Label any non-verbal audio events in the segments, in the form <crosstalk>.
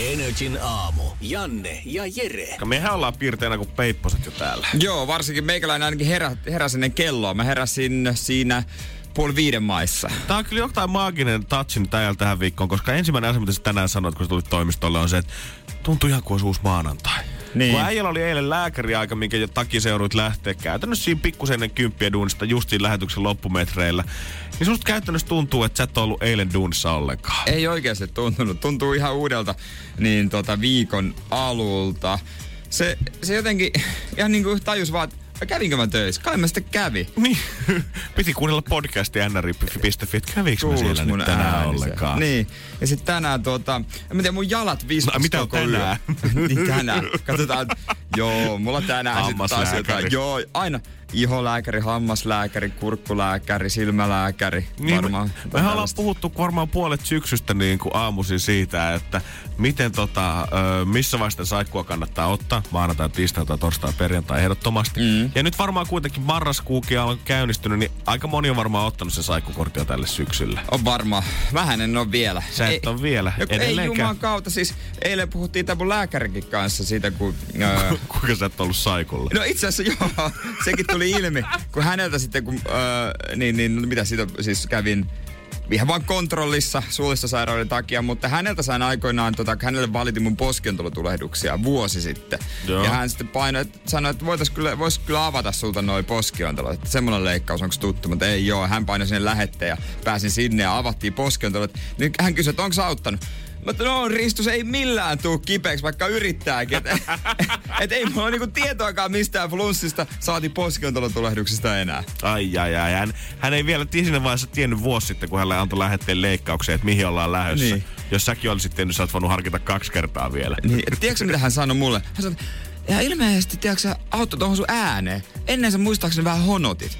Energin aamu. Janne ja Jere. Mehän ollaan piirteinä kuin peipposet jo täällä. Joo, varsinkin meikäläinen ainakin herä, heräsi ennen kelloa. Mä heräsin siinä puoli viiden maissa. Tää on kyllä jotain maaginen touchin täällä tähän viikkoon, koska ensimmäinen asia, mitä sä tänään sanoit, kun sä tulit toimistolle, on se, että tuntuu ihan kuin olisi uusi maanantai. Niin. Kun äijällä oli eilen lääkäriaika, minkä takia se joudut lähteä käytännössä siinä pikkusen ennen kymppiä duunista just siinä lähetyksen loppumetreillä. Niin susta käytännössä tuntuu, että sä et ollut eilen duunissa ollenkaan. Ei oikeasti tuntunut. Tuntuu ihan uudelta niin tota, viikon alulta. Se, se jotenkin <laughs> ihan niin kuin tajus vaan, kävinkö mä töissä? Kai mä sitten kävi. Niin, <laughs> piti kuunnella podcastia nrip.fi, että käviks mä siellä nyt tänään ääni ollenkaan. Niin. Ja sitten tänään tuota, en mä tiedä, mun jalat vispas No, mitä on koko tänään? <laughs> niin tänään. Katsotaan, joo, mulla tänään sitten taas jotain. Joo, aina iholääkäri, hammaslääkäri, kurkkulääkäri, silmälääkäri. Niin, varmaan. me, mehän ollaan puhuttu varmaan puolet syksystä niin kuin aamuisin siitä, että miten tota, missä vaiheessa saikkua kannattaa ottaa. Maanantai, tiistai tai torstai, perjantai ehdottomasti. Mm. Ja nyt varmaan kuitenkin marraskuukin on käynnistynyt, niin aika moni on varmaan ottanut se saikkukorttia tälle syksylle. On varma. Vähän en ole vielä. Sä et ole vielä Joku, ei juman kautta. Siis eilen puhuttiin tämän mun lääkärinkin kanssa siitä, kun... Öö, <laughs> Kuinka sä et ollut saikulla? No itse asiassa joo, <laughs> sekin tuli ilmi, kun häneltä sitten, kun, öö, niin, niin mitä siitä siis kävin ihan vaan kontrollissa suolistosairauden takia, mutta häneltä sain aikoinaan, tota, kun hänelle valitin mun poskiontelutulehduksia vuosi sitten. Joo. Ja hän sitten painoi, että sanoi, että voitais kyllä, vois kyllä avata sulta noin poskiontelut. Että semmoinen leikkaus onko tuttu, mutta ei joo. Hän painoi sinne lähetteen ja pääsin sinne ja avattiin poskiontelut. Niin hän kysyi, että onko se auttanut? Mutta no Ristus ei millään tuu kipeäksi, vaikka yrittääkin. Et, <laughs> et ei mulla ole niinku tietoakaan mistään flunssista saati poskiontelotulehduksista enää. Ai, ai, ai. Hän, hän ei vielä siinä vaiheessa tiennyt vuosi sitten, kun hänelle antoi lähetteen leikkaukseen, että mihin ollaan lähdössä. Niin. Jos säkin olisit tehnyt, sä oot voinut harkita kaksi kertaa vielä. Niin, et tiedätkö mitä hän sanoi mulle? Hän sanoi, ja ilmeisesti, tiedätkö auttoi tuohon sun ääneen. Ennen sä muistaakseni vähän honotit.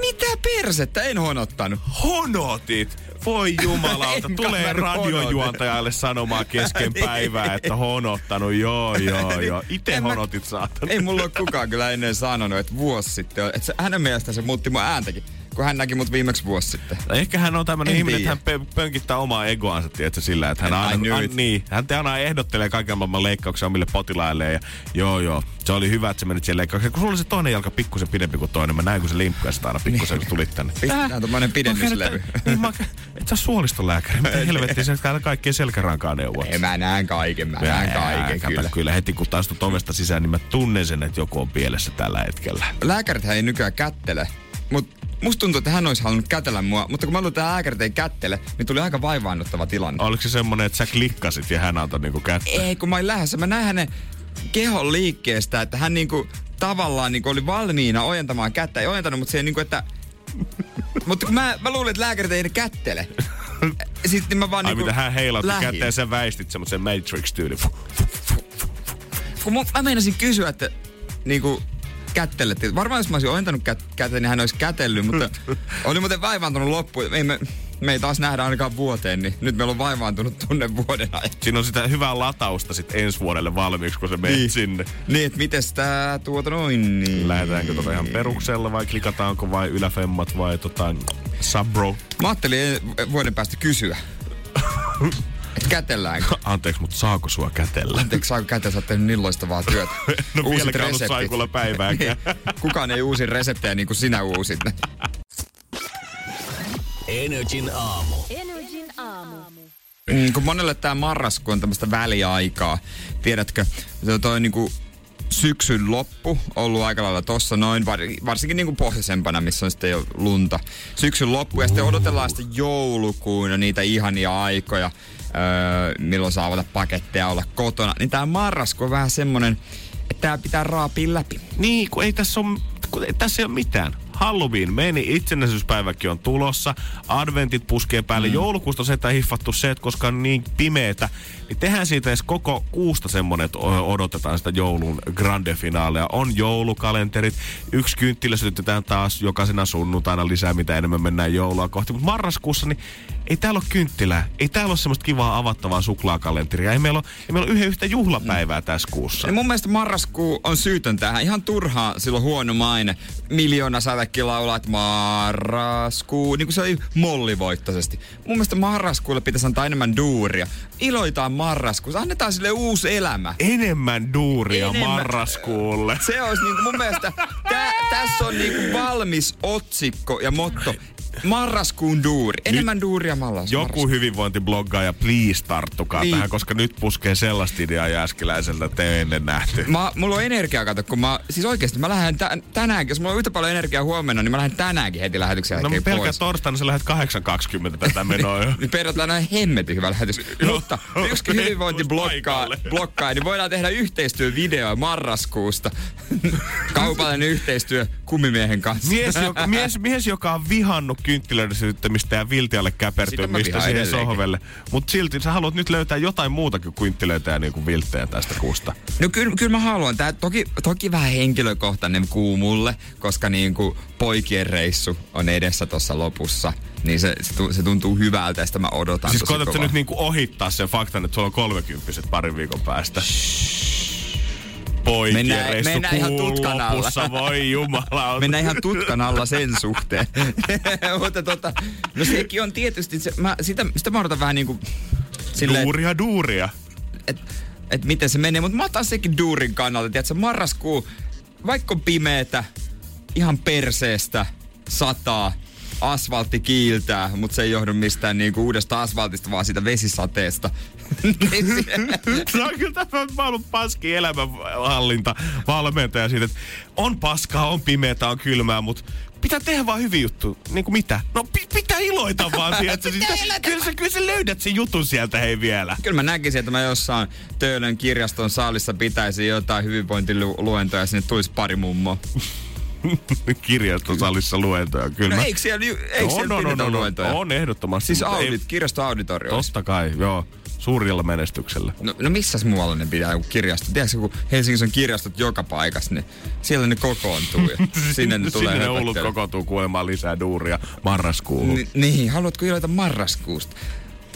Mitä persettä? En honottanut. Honotit! Voi <laughs> jumalauta, tulee radiojuontajalle sanomaan kesken <laughs> päivää, että honottanut. Joo, joo, joo. Itse honotit saatana. Ei mulla ole kukaan kyllä ennen sanonut, että vuosi sitten. Että hänen mielestään se muutti mun ääntäkin, kun hän näki mut viimeksi vuosi sitten. Ehkä hän on tämmöinen En ihminen, että tiedä. hän pö- pönkittää omaa egoansa, tiedätkö, sillä, että hän Ai aina, an, niin, hän aina ehdottelee kaiken maailman leikkauksia omille potilaille ja joo, joo, se oli hyvä, että sä menit siihen leikkaukseen. Kun sulla oli se toinen jalka pikkusen pidempi kuin toinen, mä näin, kun se limppui sitä aina pikkusen, kun tulit tänne. Pistetään tommonen pidennyslevy. Niin mä, et sä suolistolääkäri. Mitä <laughs> helvettiä sä täällä kaikkien selkärankaa neuvoa? Mä näen kaiken, mä näen kaiken kato, kyllä. kyllä. heti kun taistut ovesta sisään, niin mä tunnen sen, että joku on pielessä tällä hetkellä. Lääkärithän ei nykyään kättele, mutta musta tuntuu, että hän olisi halunnut kätellä mua, mutta kun mä luulen, että lääkärit ei kättele, niin tuli aika vaivaannuttava tilanne. Oliko se semmonen, että sä klikkasit ja hän antoi niinku kättä? Ei, kun mä olin lähdössä. Mä näin hänen kehon liikkeestä, että hän niinku tavallaan niinku oli valmiina ojentamaan kättä. Ei ojentanut, mutta se ei niinku, että... <laughs> mutta kun mä, mä luulin, että lääkärit ei ne kättele. <laughs> Sitten mä vaan Ai niinku mitä hän heilautti kättä ja sä väistit semmoisen Matrix-tyyli. Kun mun, mä meinasin kysyä, että niinku kättelettiin. Varmaan jos mä olisin ojentanut kät, käteen, niin hän olisi kätellyt, mutta <laughs> oli muuten vaivaantunut loppuun. Ei me, me ei taas nähdä ainakaan vuoteen, niin nyt meillä on vaivaantunut tunne vuoden ajan. Siinä on sitä hyvää latausta sitten ensi vuodelle valmiiksi, kun se menee Niin. sinne. Niin, että mites tää tuota noin niin. Lähdetäänkö tota ihan peruksella vai klikataanko vai yläfemmat vai tota subro? Mä ajattelin vuoden päästä kysyä. <laughs> kätelläänkö? <laughs> Anteeksi, mutta saako sua kätellä? Anteeksi, saako käteen, sä oot tehnyt niin loistavaa työtä. <laughs> No Uusit vieläkään ollut saikulla päivääkään. <laughs> Niin. Kukaan ei uusi reseptejä niin kuin sinä uusit. ne. Energin aamu. Energin aamu. Mm, kun monelle tämä marraskuu on tämmöistä väliaikaa. Tiedätkö, se toi niinku syksyn loppu ollut aika lailla tossa noin, var, varsinkin niinku pohjoisempana, missä on sitten jo lunta. Syksyn loppu ja sitten odotellaan sitten joulukuun ja niitä ihania aikoja, öö, milloin saa avata paketteja olla kotona. Niin tämä marraskuu on vähän semmonen, että tää pitää raapia läpi. Niin, kun ei tässä ole, kun ei, tässä ei ole mitään. Halloween meni, itsenäisyyspäiväkin on tulossa, adventit puskee päälle. Mm. Joulukuusta se, että hiffattu se, että koska on niin pimeetä, niin tehdään siitä edes koko kuusta semmonen, että odotetaan sitä joulun grande finaalea. On joulukalenterit, yksi kynttilä sytytetään taas jokaisena sunnuntaina lisää, mitä enemmän mennään joulua kohti. Mutta marraskuussa, niin ei täällä ole kynttilää. Ei täällä ole semmoista kivaa avattavaa suklaakalenteria. Ei meillä ole, ei meillä ole yhden yhtä juhlapäivää tässä kuussa. Ja mun mielestä marraskuu on syytön tähän. Ihan turhaa silloin huono maine. Miljoona sävekin laulaa, että marraskuu, niin kuin se oli mollivoittoisesti. Mun mielestä marraskuulle pitäisi antaa enemmän duuria. Iloitaan marraskuussa, annetaan sille uusi elämä. Enemmän duuria Enemmän. marraskuulle. Se olisi niinku mun mielestä, tä, tässä on niinku valmis otsikko ja motto. Marraskuun duuri. Enemmän duuria mallas. Joku hyvinvointibloggaaja, please tarttukaa Niin. tähän, koska nyt puskee sellaista ideaa Jääskeläiseltä, että ei ennen nähty. Mä, mulla on energiaa, kato, kun mä, siis oikeesti mä lähden tä, tänäänkin, jos mulla on yhtä paljon energiaa huomenna, niin mä lähden tänäänkin heti lähetyksen No pelkkä pois. torstaina sä lähdet 8.20 tätä <laughs> menoa jo. Niin perjantaina on hemmetin hyvä lähetys. Mutta yksi hyvinvointi blokkaa, blokkaa, niin voidaan tehdä yhteistyövideo marraskuusta. <laughs> Kaupallinen yhteistyö kumimiehen kanssa. Mies, joka, mies, mies, joka on vihannut kynttilöiden sytyttämistä ja viltialle käpertymistä siihen edelleenkin. sohvelle. Mutta silti sä haluat nyt löytää jotain muuta kuin kynttilöitä ja niinku vilttejä tästä kuusta. No kyllä, kyllä mä haluan. Tää toki, toki vähän henkilökohtainen kuu mulle, koska niinku poikien reissu on edessä tuossa lopussa. Niin se, se, tu- se tuntuu hyvältä ja sitä mä odotan Siis koetat nyt niinku ohittaa sen faktan, että sulla on kolmekymppiset parin viikon päästä. Poikien Mennään- reissu mennään ihan tutkan alla. lopussa, voi jumala. <laughs> Mennään ihan tutkan alla sen suhteen. <laughs> Mutta tota, no sekin on tietysti, se, mä, sitä, sitä mä odotan vähän niinku silleen, Duuria, duuria. että et miten se menee. Mutta mä otan sekin duurin kannalta, tiedätkö, marraskuu, vaikka on pimeetä, ihan perseestä, sataa, asfaltti kiiltää, mutta se ei johdu mistään niinku uudesta asfaltista, vaan siitä vesisateesta. Se- <laughs> on kyllä tämä maailman paski elämänhallinta valmentaja siitä, että on paskaa, on pimeää, on kylmää, mutta pitää tehdä vaan hyviä juttuja. Niin kuin mitä? No pi- pitää iloita vaan, <laughs> tiedätkö? Siis, kyllä, sä, kyllä sä löydät sen jutun sieltä, hei vielä. Kyllä mä näkisin, että mä jossain Töölön kirjaston saalissa pitäisin jotain hyvinvointiluentoja ja sinne tulisi pari mummoa. <laughs> Kirjastosalissa luentoja, kyllä. No mä- eikö siellä, eikö siellä on, on, pidetä on, on, luentoja? on, ehdottomasti. Siis mutta ei- audit, kirjastoauditorio. Totta kai, joo. Suurilla menestyksellä. No, no missäs muualla ne pitää joku kirjasto? Tiedätkö, kun Helsingissä on kirjastot joka paikassa, niin siellä ne kokoontuu ja <laughs> sinne ne tulee Sinne höpöttelemään. kokoontuu kuulemaan lisää duuria marraskuuhun. Ni, niin, haluatko iloita marraskuusta?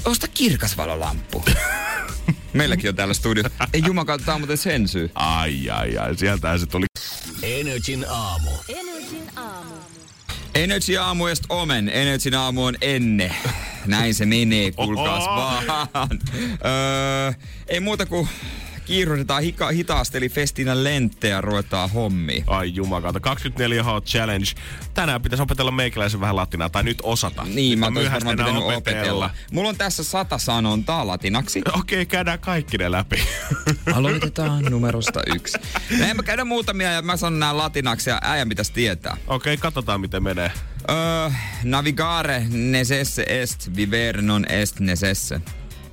Osta kirkasvalolamppu. <laughs> Meilläkin on täällä studio. Ei jumakaan, tää on muuten sen syy. Ai, ai, ai. Sieltähän se tuli. Energin aamu. Energin aamu. Energy aamu omen. Energy aamu on enne. Näin se menee, kuulkaas vaan. Öö, ei muuta kuin kiiruhdetaan hika, hitaasti, eli Festina lentteä ruvetaan hommiin. Ai jumakauta. 24H Challenge. Tänään pitäisi opetella meikäläisen vähän latinaa, tai nyt osata. Niin, mä Nyt oon varmaan pitänyt opetella. Mulla on tässä sata sanontaa latinaksi. Okei, käydään kaikki ne läpi. Aloitetaan numerosta yksi. Näin mä käydän muutamia ja mä sanon nää latinaksi ja äijän pitäisi tietää. Okei, katsotaan miten menee. Öö, navigare necesse est, vivere non est necesse.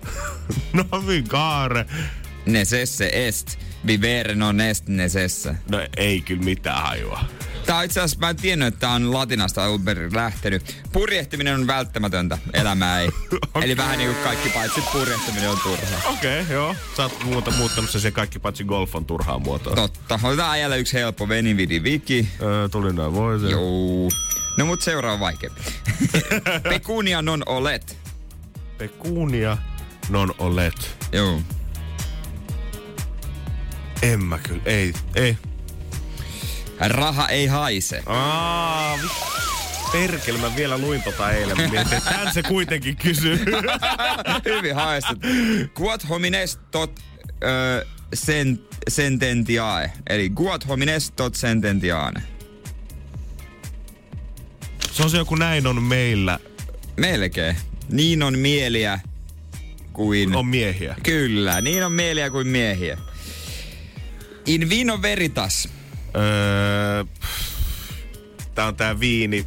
<laughs> Navigare. Necesse est, vivere non est necesse. No ei kyllä mitään hajua. Tää itse asiassa, mä en tiennyt, että tää on latinasta alun perin lähtenyt. Purjehtiminen on välttämätöntä, elämää ei. <laughs> Okei. Eli vähän niin kuin kaikki paitsi purjehtiminen on turhaa. Okei, okay, joo. Sä oot muuta muuttanut sen, se kaikki paitsi golf on turhaa muotoa. Totta. Otetaan äijällä yksi helppo Veni Vidi Viki. Öö, tuli noin voi se. Joo. No mut seuraava vaikeampi. <laughs> Pekunia non olet. Pekunia non olet. Joo. En mä kyllä, ei, ei. Raha ei haise. Aa, vi- perkele, mä vielä luin tota eilen. Mä Mietin, se kuitenkin kysyy. <laughs> Hyvin haistut. Quod homines tot ö, sen, sententiae. Eli quod homines tot sententiae. Se on se joku näin on meillä. Melkein. Niin on mieliä kuin... On miehiä. Kyllä, niin on mieliä kuin miehiä. In vino veritas. Öö, tää on tää viini.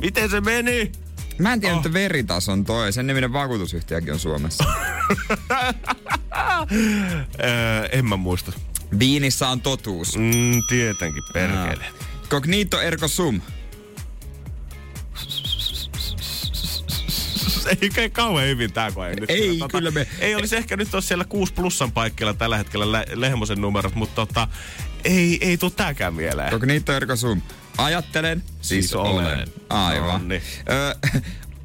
Miten se meni? Mä en tiedä, oh. että veritas on toi. Sen niminen vakuutusyhtiökin on Suomessa. <laughs> Öö, en mä muista. Viinissä on totuus. Mm, tietenkin, perkele. Cognito ergo sum. <laughs> ei käy kauhean hyvin tää koe. Nyt. Ei, kyllä me- Ei olisi ehkä nyt ole siellä 6 plussan paikkeilla tällä hetkellä Le- Lehmosen numerot, mutta tota, ei, ei tuu tääkään mieleen. Kognito ergo sum. Ajattelen, siis, Siis olen. olen. Aivan. Nonni. Ö,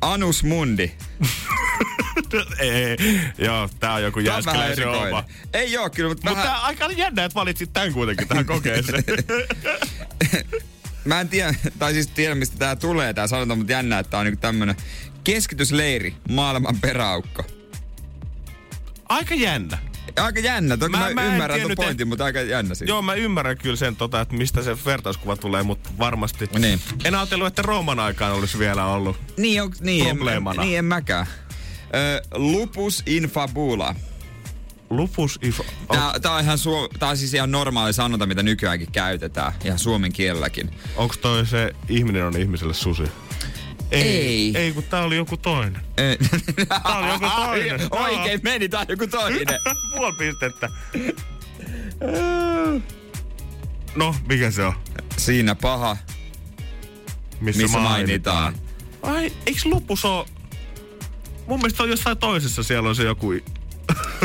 Anus Mundi. <laughs> ei, joo, tää on joku jääskeläisen oma. Ei oo kyllä, mutta vähän... tää aika jännä, että valitsit tän kuitenkin tähän kokeeseen. <laughs> Mä en tiedä, tai siis tiedä mistä tää tulee tää sanonta, mutta jännä, että tää on niinku tämmönen keskitysleiri, maailman peräaukko. aika jännä. Aika jännä, toki Mä- mä, mä en ymmärrän tuon pointin, mutta aika jännä siis. Joo, mä ymmärrän kyllä sen, tota, että mistä se vertauskuva tulee, mutta varmasti. Niin. En ajatellut, että Rooman aikaan olisi vielä ollut. Niin, on, niin, en, Probleemana. niin en mäkään. Ö, lupus infabula. Lupus if... Tää, tää, on ihan suo, tää on siis ihan normaali sanonta, mitä nykyäänkin käytetään. Ihan suomen kielelläkin. Onko toi se ihminen on ihmiselle susi? Ei. Ei, kun tää oli joku toinen. Ei. <laughs> Tää oli joku toinen. <laughs> Oikein meni, tää on joku toinen. <laughs> Puoli pistettä. No, mikä se on? Siinä paha, Missä, missä mainitaan. Ai, eiks lupus oo... Mun mielestä on jossain toisessa siellä on se joku...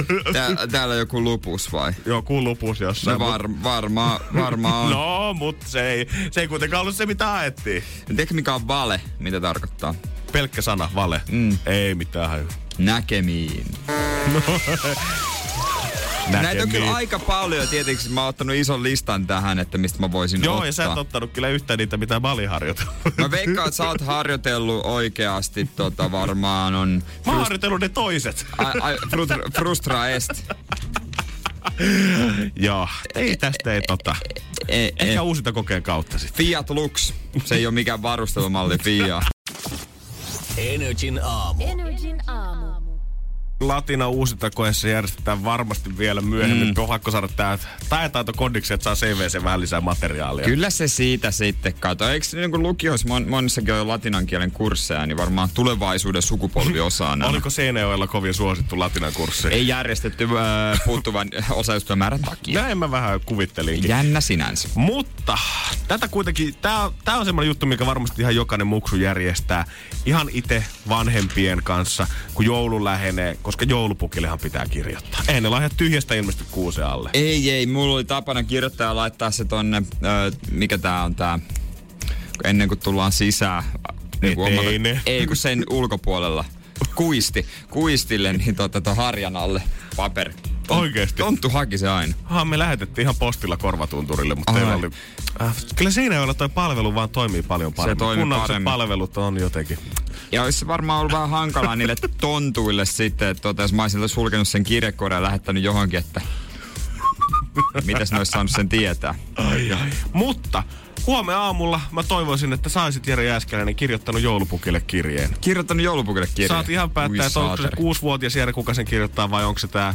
<laughs> Tää, täällä on joku lupus vai? Joku lupus jossain. No var, varmaan varmaa on. <laughs> No, mutta se ei, se ei kuitenkaan ollut se, mitä ajettiin. Tiedätkö mikä on vale? Mitä tarkoittaa? Pelkkä sana, vale. Mm. Ei mitään haju. Näkemiin. <laughs> Näitä on kyllä Näkemiin. aika paljon. Tietenkin mä oon ottanut ison listan tähän, että mistä mä voisin Joo, ottaa. ja sä et ottanut kyllä yhtään niitä, mitä mä olin harjoitellut. Mä veikkaan, että sä oot harjoitellut oikeasti tota varmaan on... Mä oon harjoitellut ne toiset. Ai, ai, frustra, frustra est. Joo, ei tästä ei tota. E, e, Ehkä uusinta kokeen kautta sitten. Fiat Lux. Se ei ole mikään varustelumalli Fiat. Energin aamu. Energin aamu. Latina uusinta koeessa järjestetään varmasti vielä myöhemmin. Mm. On pakko saada tää taitaito kodiksi, että saa CVC vähän lisää materiaalia. Kyllä se siitä sitten kato. Eikö niin kuin lukioissa mon, monissakin ole latinan kielen kursseja, niin varmaan tulevaisuuden sukupolvi osaa nämä. Oliko Seinäjoella kovin suosittu latinan kurssi? Ei järjestetty äh, puuttuvan <laughs> osallistujamäärän takia. Näin mä vähän kuvittelinkin. Jännä sinänsä. Mutta tätä kuitenkin, tää, tää on semmoinen juttu, mikä varmasti ihan jokainen muksu järjestää ihan itse vanhempien kanssa, kun joulu lähenee, koska joulupukillehan pitää kirjoittaa. Ei ne lahjat tyhjästä ilmesty kuuseen alle. Ei, ei. Mulla oli tapana kirjoittaa ja laittaa se tonne, ö, mikä tää on tää, ennen kuin tullaan sisään. Niin kuin Eteinen. omalla- ei kun sen ulkopuolella. Kuisti. Kuistille, niin tota harjan alle paperi. Oikeesti? Tonttu haki se aina. Aha, me lähetettiin ihan postilla korvatunturille, mutta Ai. teillä oli... Äh, kyllä Seinäjoella toi palvelu vaan toimii paljon paremmin. toimii Kunnalliset paremmin. palvelut on jotenkin. Ja olisi se varmaan ollut vähän hankalaa niille tontuille sitten, että tota, jos mä olisin sulkenut sen kirjekuoren ja lähettänyt johonkin, että mitäs ne olisi saanut sen tietää. Ai, ai. Mutta huomenna aamulla mä toivoisin, että saisit Jere Jääskeläinen kirjoittanut joulupukille kirjeen. Kirjoittanut joulupukille kirjeen. Saat ihan päättää, että onko se kuusivuotias Jere, kuka sen kirjoittaa, vai onko se tää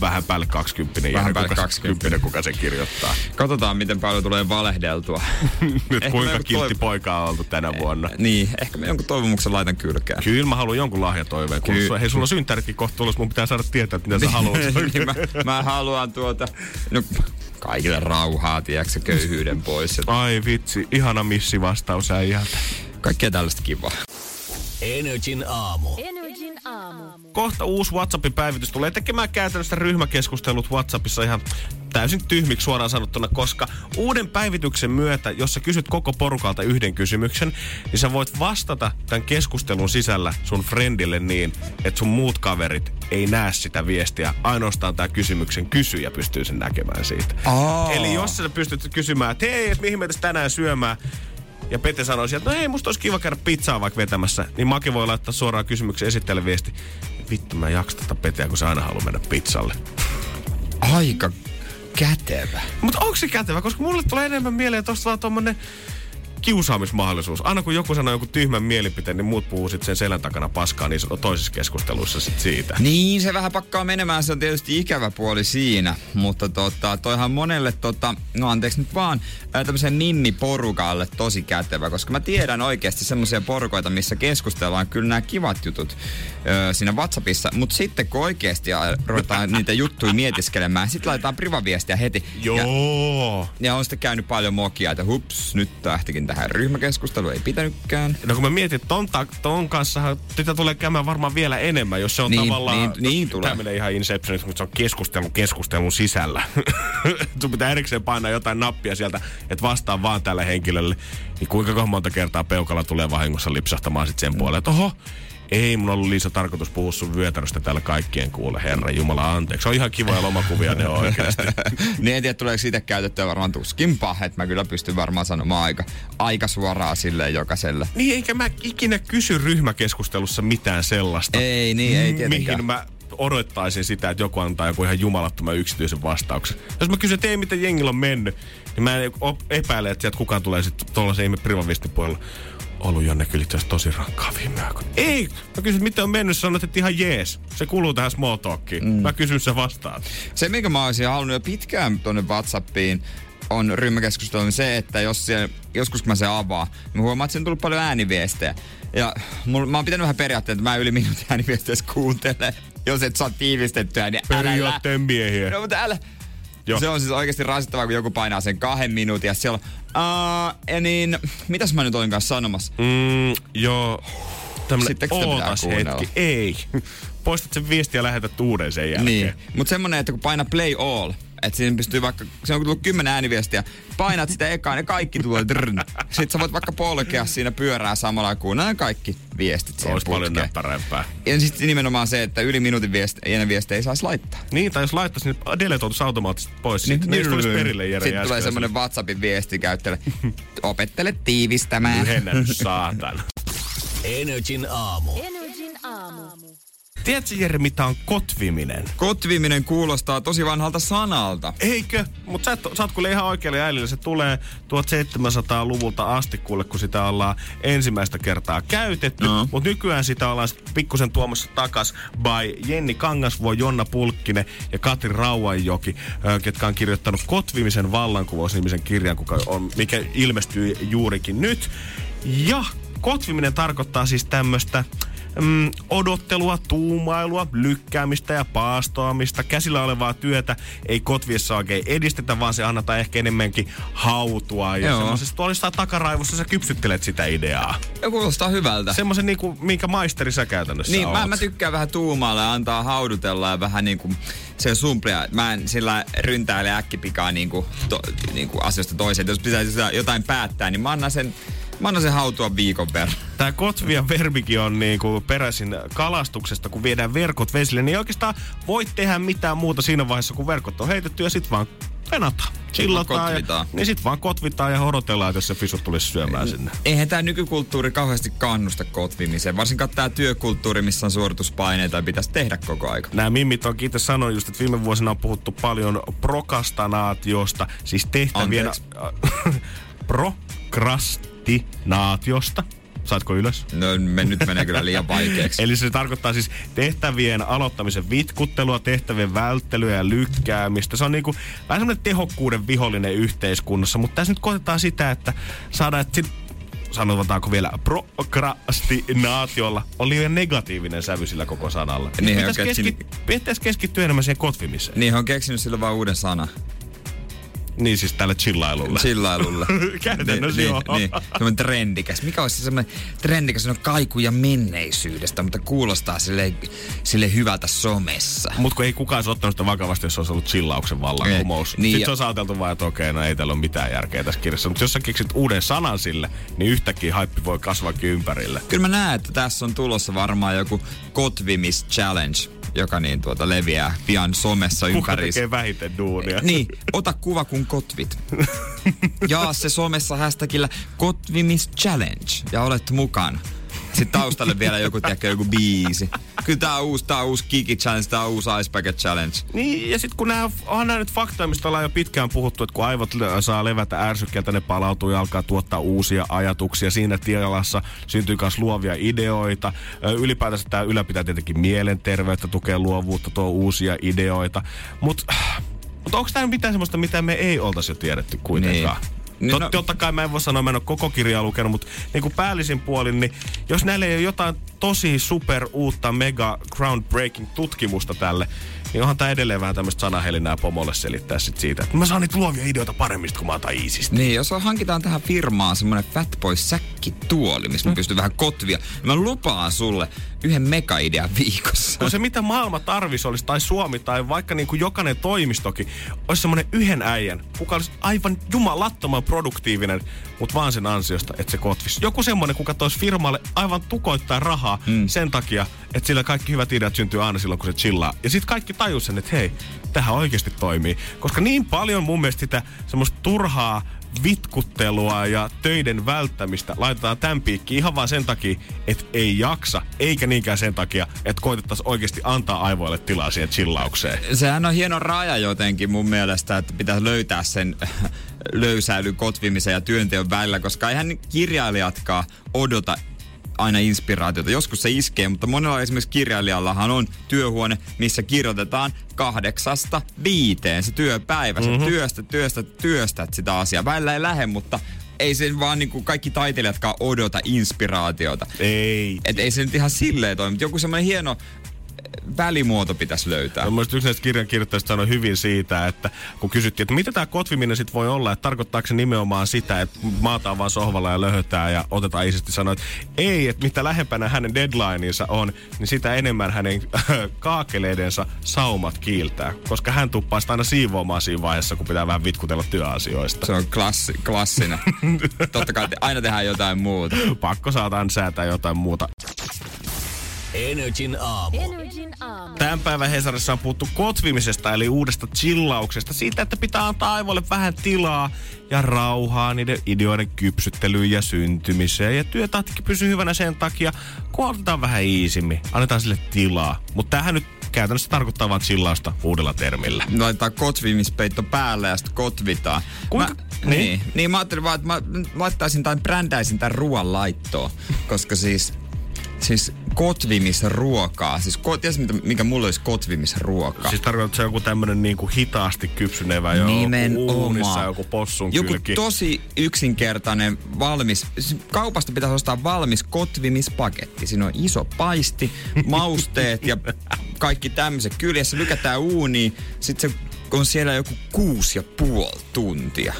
vähän päälle 20 Vähän Jere, päälle kuka, 20. 10, kuka sen kirjoittaa. Katsotaan, miten paljon tulee valehdeltua. <laughs> Nyt Ehkä kuinka me kiltti toiv- poika on oltu tänä vuonna. niin, ehkä mä jonkun toivomuksen laitan kylkeen. Kyllä mä haluan jonkun lahjatoiveen. Kun Ky- sulla, hei, sulla on synttäritkin kohta tulossa, mun pitää saada tietää, että mitä sä <laughs> haluat. niin mä, mä, haluan tuota, no, kaikille rauhaa, tiedätkö, köyhyyden pois. <laughs> Ai vitsi, ihana missi vastaus äijältä. kaikkea tällaista kivaa. Energin aamu. Energin aamu. Kohta uusi WhatsAppin päivitys tulee tekemään käytännössä ryhmäkeskustelut WhatsAppissa ihan täysin tyhmiksi suoraan sanottuna, koska uuden päivityksen myötä, jos sä kysyt koko porukalta yhden kysymyksen, niin sä voit vastata tämän keskustelun sisällä sun friendille niin, että sun muut kaverit ei näe sitä viestiä. Ainoastaan tämä kysymyksen kysyjä pystyy sen näkemään siitä. Aa. Eli jos sä pystyt kysymään, että hei, et mihin me tässä tänään syömään, ja Pete sanoisi, että no hei, musta olisi kiva käydä pizzaa vaikka vetämässä, niin Make voi laittaa suoraan kysymyksen esittele viesti. Vittu, mä en jaksa tätä Peteä, kun se aina haluaa mennä pizzalle. Aika kätevä. Mutta onko se kätevä? Koska mulle tulee enemmän mieleen tosta vaan tommonen kiusaamismahdollisuus. Aina kun joku sanoo joku tyhmän mielipiteen, niin muut puhuu sitten sen selän takana paskaa niin toisessa keskustelussa sit siitä. Niin, se vähän pakkaa menemään, se on tietysti ikävä puoli siinä, mutta tota, toihan monelle, tota, no anteeksi nyt vaan, tämmöisen ninni-porukalle tosi kätevä, koska mä tiedän oikeasti semmoisia porukoita, missä keskustellaan kyllä nämä kivat jutut ö, siinä WhatsAppissa, mutta sitten kun oikeasti ruvetaan <laughs> niitä juttuja mietiskelemään, sitten laitetaan privaviestiä heti. Ja, Joo. ja on sitten käynyt paljon mokia, että hups, nyt tähtikin tähän ryhmäkeskusteluun ei pitänytkään. No kun mä mietin, että ton, ta- ton kanssa tätä tulee käymään varmaan vielä enemmän, jos se on Niin, tavallaan... niin- niin no, tulee. Tää menee ihan Inceptioniksi, mutta se on keskustelu keskustelun sisällä. <laughs> Sun pitää erikseen painaa jotain nappia sieltä, että vastaa vaan tälle henkilölle. Niin kuinka monta kertaa peukalla tulee vahingossa lipsahtamaan sit sen puolelle, että oho, ei mun ollut Liisa tarkoitus puhua sun vyötäröstä täällä kaikkien kuule, herra Jumala, anteeksi. On ihan kivoja lomakuvia ne on oikeasti. <laughs> niin en tiedä, tuleeko siitä käytettyä varmaan tuskinpa, että mä kyllä pystyn varmaan sanomaan aika, aika suoraan silleen jokaiselle. niin, eikä mä ikinä kysy ryhmäkeskustelussa mitään sellaista. Ei, niin, ei tietenkään. mihin mä odottaisin sitä, että joku antaa joku ihan jumalattoman yksityisen vastauksen. Jos mä kysyn, että ei miten jengillä on mennyt, niin mä en o- epäile, että sieltä kukaan tulee sitten tuollaisen ihme privavistin puolella. Ollut Jonne kyllä itse tosi rankkaa viime aikoina. Ei! Mä kysyn, miten on mennyt, sanoit, että ihan jees. Se kuuluu tähän small talkiin. Mm. Mä kysyn, sä vastaat. Se, minkä mä olisin halunnut jo pitkään tuonne Whatsappiin, on ryhmäkeskustelu se, että jos siellä, joskus kun mä se avaan, niin mä huomaan, että siinä on tullut paljon ääniviestejä. Ja mulla, mä oon pitänyt vähän periaatteessa, että mä yli minuutin ääniviesteissä kuuntele, jos et saa tiivistettyä, niin älä. Periaatteen miehiä. No mutta älä. Joo. Se on siis oikeasti rasittavaa, kun joku painaa sen kahden minuutin ja siellä on, "Aa, ja niin, mitäs mä nyt olin kanssa sanomassa? Mm, joo. Tämmönen Sittenkö ootas hetki. Ei. <laughs> Poistat sen viesti ja lähetät uuden sen jälkeen. Niin, mutta semmonen, että kun painaa play all, että siinä pystyy vaikka, se on tullut kymmenen ääniviestiä, painat sitä ekaan ja kaikki tulee drrn. Sitten sä voit vaikka polkea siinä pyörää samalla kun nämä kaikki viestit siihen Olisi paljon näppärämpää. Ja sitten nimenomaan se, että yli minuutin viesti, ennen viestiä ei saisi laittaa. Niin, tai jos laittaisi, niin deletoitus automaattisesti pois. Niin, sitten ne tulisi perille Jere Sitten tulee semmonen WhatsAppin viesti käyttäjälle. Opettele tiivistämään. Lyhennä saatan. Energin aamu. Energin aamu. Tiedätkö Jere, mitä on kotviminen? Kotviminen kuulostaa tosi vanhalta sanalta. Eikö? Mutta sä, et- sä oot kuule ihan oikealla jäljellä. Se tulee 1700-luvulta asti kuule, kun sitä ollaan ensimmäistä kertaa käytetty. No. Mutta nykyään sitä ollaan pikkusen tuomassa takas by Jenni Kangasvuo, Jonna Pulkkinen ja Katri Rauanjoki, ketkä on kirjoittanut Kotvimisen vallankuvaus-nimisen kirjan, kuka on, mikä ilmestyy juurikin nyt. Ja kotviminen tarkoittaa siis tämmöistä mm, odottelua, tuumailua, lykkäämistä ja paastoamista. Käsillä olevaa työtä ei kotviessa oikein edistetä, vaan se annetaan ehkä enemmänkin hautua. Ja semmoisessa tuolla takaraivossa sä kypsyttelet sitä ideaa. Ja kuulostaa hyvältä. Semmoisen niinku, minkä maisteri sä käytännössä Niin, oot. mä, mä tykkään vähän tuumailla ja antaa haudutella ja vähän niinku se sumplia. Mä en sillä ryntäile äkkipikaa niinku, to, niinku asioista toiseen. Jos pitäisi jotain päättää, niin mä annan sen, mä annan sen hautua viikon verran. Tämä kotvia verbikin on niinku peräisin kalastuksesta, kun viedään verkot vesille, niin ei oikeastaan voi tehdä mitään muuta siinä vaiheessa, kun verkot on heitetty ja sit vaan venata. Chillataan ja, niin sit vaan kotvitaan ja odotellaan, että jos se fisut tulisi syömään sinne. Eihän tämä nykykulttuuri kauheasti kannusta kotvimiseen. Varsinkaan tämä työkulttuuri, missä on suorituspaineita ja pitäisi tehdä koko aika. Nämä mimmit on itse sanonut just, että viime vuosina on puhuttu paljon prokastanaatiosta, siis tehtävien... <laughs> prokrastinaatiosta. Saatko ylös? No me nyt menee kyllä liian vaikeaksi. <laughs> Eli se tarkoittaa siis tehtävien aloittamisen vitkuttelua, tehtävien välttelyä ja lykkäämistä. Se on niinku vähän semmoinen tehokkuuden vihollinen yhteiskunnassa, mutta tässä nyt koetetaan sitä, että saadaan, että sit, sanotaanko vielä prokrastinaatiolla on liian negatiivinen sävy sillä koko sanalla. Niin, pitäisi, keski, keskittyä enemmän siihen kotvimiseen. Niin, on keksinyt sillä vaan uuden sana. Niin siis tälle chillailulle. Chillailulle. <laughs> Käytännössä niin, joo. niin, niin. Semmoinen trendikäs. Mikä olisi se semmoinen trendikäs? On kaikuja menneisyydestä, mutta kuulostaa sille, sille hyvältä somessa. Mutta kun ei kukaan olisi ottanut sitä vakavasti, jos olisi ollut chillauksen vallankumous. Niin Sitten ja- se olisi ajateltu vaan, että okei, no ei täällä ole mitään järkeä tässä kirjassa. Mutta jos sä keksit uuden sanan sille, niin yhtäkkiä haippi voi kasvaakin ympärille. Kyllä mä näen, että tässä on tulossa varmaan joku kotvimis challenge, joka niin tuota leviää pian somessa ympäri. tekee vähiten duunia? Niin, ota kuva kun kotvit. <laughs> Jaa se somessa hashtagillä kotvimis challenge ja olet mukana. Sitten taustalle vielä joku, tiedätkö, joku biisi. Kyllä tää on uusi, tää on uusi Kiki Challenge, tää on uusi Ice Bucket Challenge. Niin, ja sitten kun nämä on nämä nyt faktoja, mistä ollaan jo pitkään puhuttu, että kun aivot saa levätä ärsykkeeltä, ne palautuu ja alkaa tuottaa uusia ajatuksia. Siinä tilassa syntyy myös luovia ideoita. Ylipäätänsä tämä ylläpitää tietenkin mielenterveyttä, tukee luovuutta, tuo uusia ideoita. Mutta mut onko tämä mitään sellaista, mitä me ei oltaisi jo tiedetty kuitenkaan? Niin. Niin. Tot, no- totta kai mä en voi sanoa, mä en ole koko kirjaa lukenut, mutta niin kuin päällisin puolin, niin jos näillä ei ole jotain tosi super uutta mega groundbreaking tutkimusta tälle, niin onhan tää edelleen vähän tämmöistä sanahelinää pomolle selittää sit siitä, että mä saan niitä luovia ideoita paremmista, kun mä otan iisistä. Niin, jos on- hankitaan tähän firmaan semmonen Fatboy säkkituoli, missä mä pystyn vähän kotvia, niin mä lupaan sulle yhden mega-idean viikossa. No se, mitä maailma tarvisi olisi, tai Suomi, tai vaikka niin kuin jokainen toimistokin, olisi semmoinen yhden äijän, kuka olisi aivan jumalattoman produktiivinen, mutta vaan sen ansiosta, että se kotvisi. Joku semmoinen, kuka toisi firmalle aivan tukoittaa rahaa mm. sen takia, että sillä kaikki hyvät ideat syntyy aina silloin, kun se chillaa. Ja sitten kaikki tajus sen, että hei, tähän oikeasti toimii. Koska niin paljon mun mielestä sitä semmoista turhaa vitkuttelua ja töiden välttämistä laitetaan tämän piikkiin ihan vaan sen takia, että ei jaksa, eikä niinkään sen takia, että koitettaisiin oikeasti antaa aivoille tilaa siihen chillaukseen. Sehän on hieno raja jotenkin mun mielestä, että pitää löytää sen löysäilyn, kotvimisen ja työnteon välillä, koska eihän kirjailijatkaan odota aina inspiraatiota. Joskus se iskee, mutta monella esimerkiksi kirjailijallahan on työhuone, missä kirjoitetaan kahdeksasta viiteen se työpäivä. Mm-hmm. Sä työstä, työstä, työstät sitä asiaa. Välillä ei lähde, mutta ei se vaan niin kuin kaikki taiteilijatkaan odota inspiraatiota. Ei. Et ei se nyt ihan silleen toimi, joku semmoinen hieno välimuoto pitäisi löytää. No, yksi näistä kirjankirjoittajista sanoi hyvin siitä, että kun kysyttiin, että mitä tämä kotviminen sitten voi olla, että tarkoittaako se nimenomaan sitä, että maataan vaan sohvalla ja löhötään ja otetaan isästi sanoi, että ei, että mitä lähempänä hänen deadlineinsa on, niin sitä enemmän hänen <laughs> kaakeleidensa saumat kiiltää, koska hän tuppaa sitä aina siivoamaan siinä vaiheessa, kun pitää vähän vitkutella työasioista. Se on klassi, klassinen. <laughs> Totta kai aina tehdään jotain muuta. Pakko saataan säätää jotain muuta. Energin aamu. Energin aamu. Tämän päivän Hesarissa on puhuttu kotvimisesta, eli uudesta chillauksesta. Siitä, että pitää antaa aivoille vähän tilaa ja rauhaa niiden ideoiden kypsyttelyyn ja syntymiseen. Ja työtahtikin pysyy hyvänä sen takia, kun otetaan vähän iisimmin. Annetaan sille tilaa. Mutta tämähän nyt käytännössä tarkoittaa vain chillausta uudella termillä. Laitetaan kotvimispeitto päälle ja sitten kotvitaan. Kuinka- Mä, niin? niin. niin. mä ajattelin vaan, että mä laittaisin tai brändäisin tämän ruoan laittoon. koska siis, siis kotvimisruokaa. Siis ko, tiedätkö, mitä- mikä mulla olisi kotvimisruokaa? Siis tarkoittaa, että se joku tämmönen niinku hitaasti kypsynevä jo Nimenomaan. uunissa joku possun Joku kylki. tosi yksinkertainen valmis, siis kaupasta pitäisi ostaa valmis kotvimispaketti. Siinä on iso paisti, <laughs> mausteet ja kaikki tämmöiset. Kyljessä lykätään uuniin, sitten se on siellä joku kuusi ja puoli tuntia.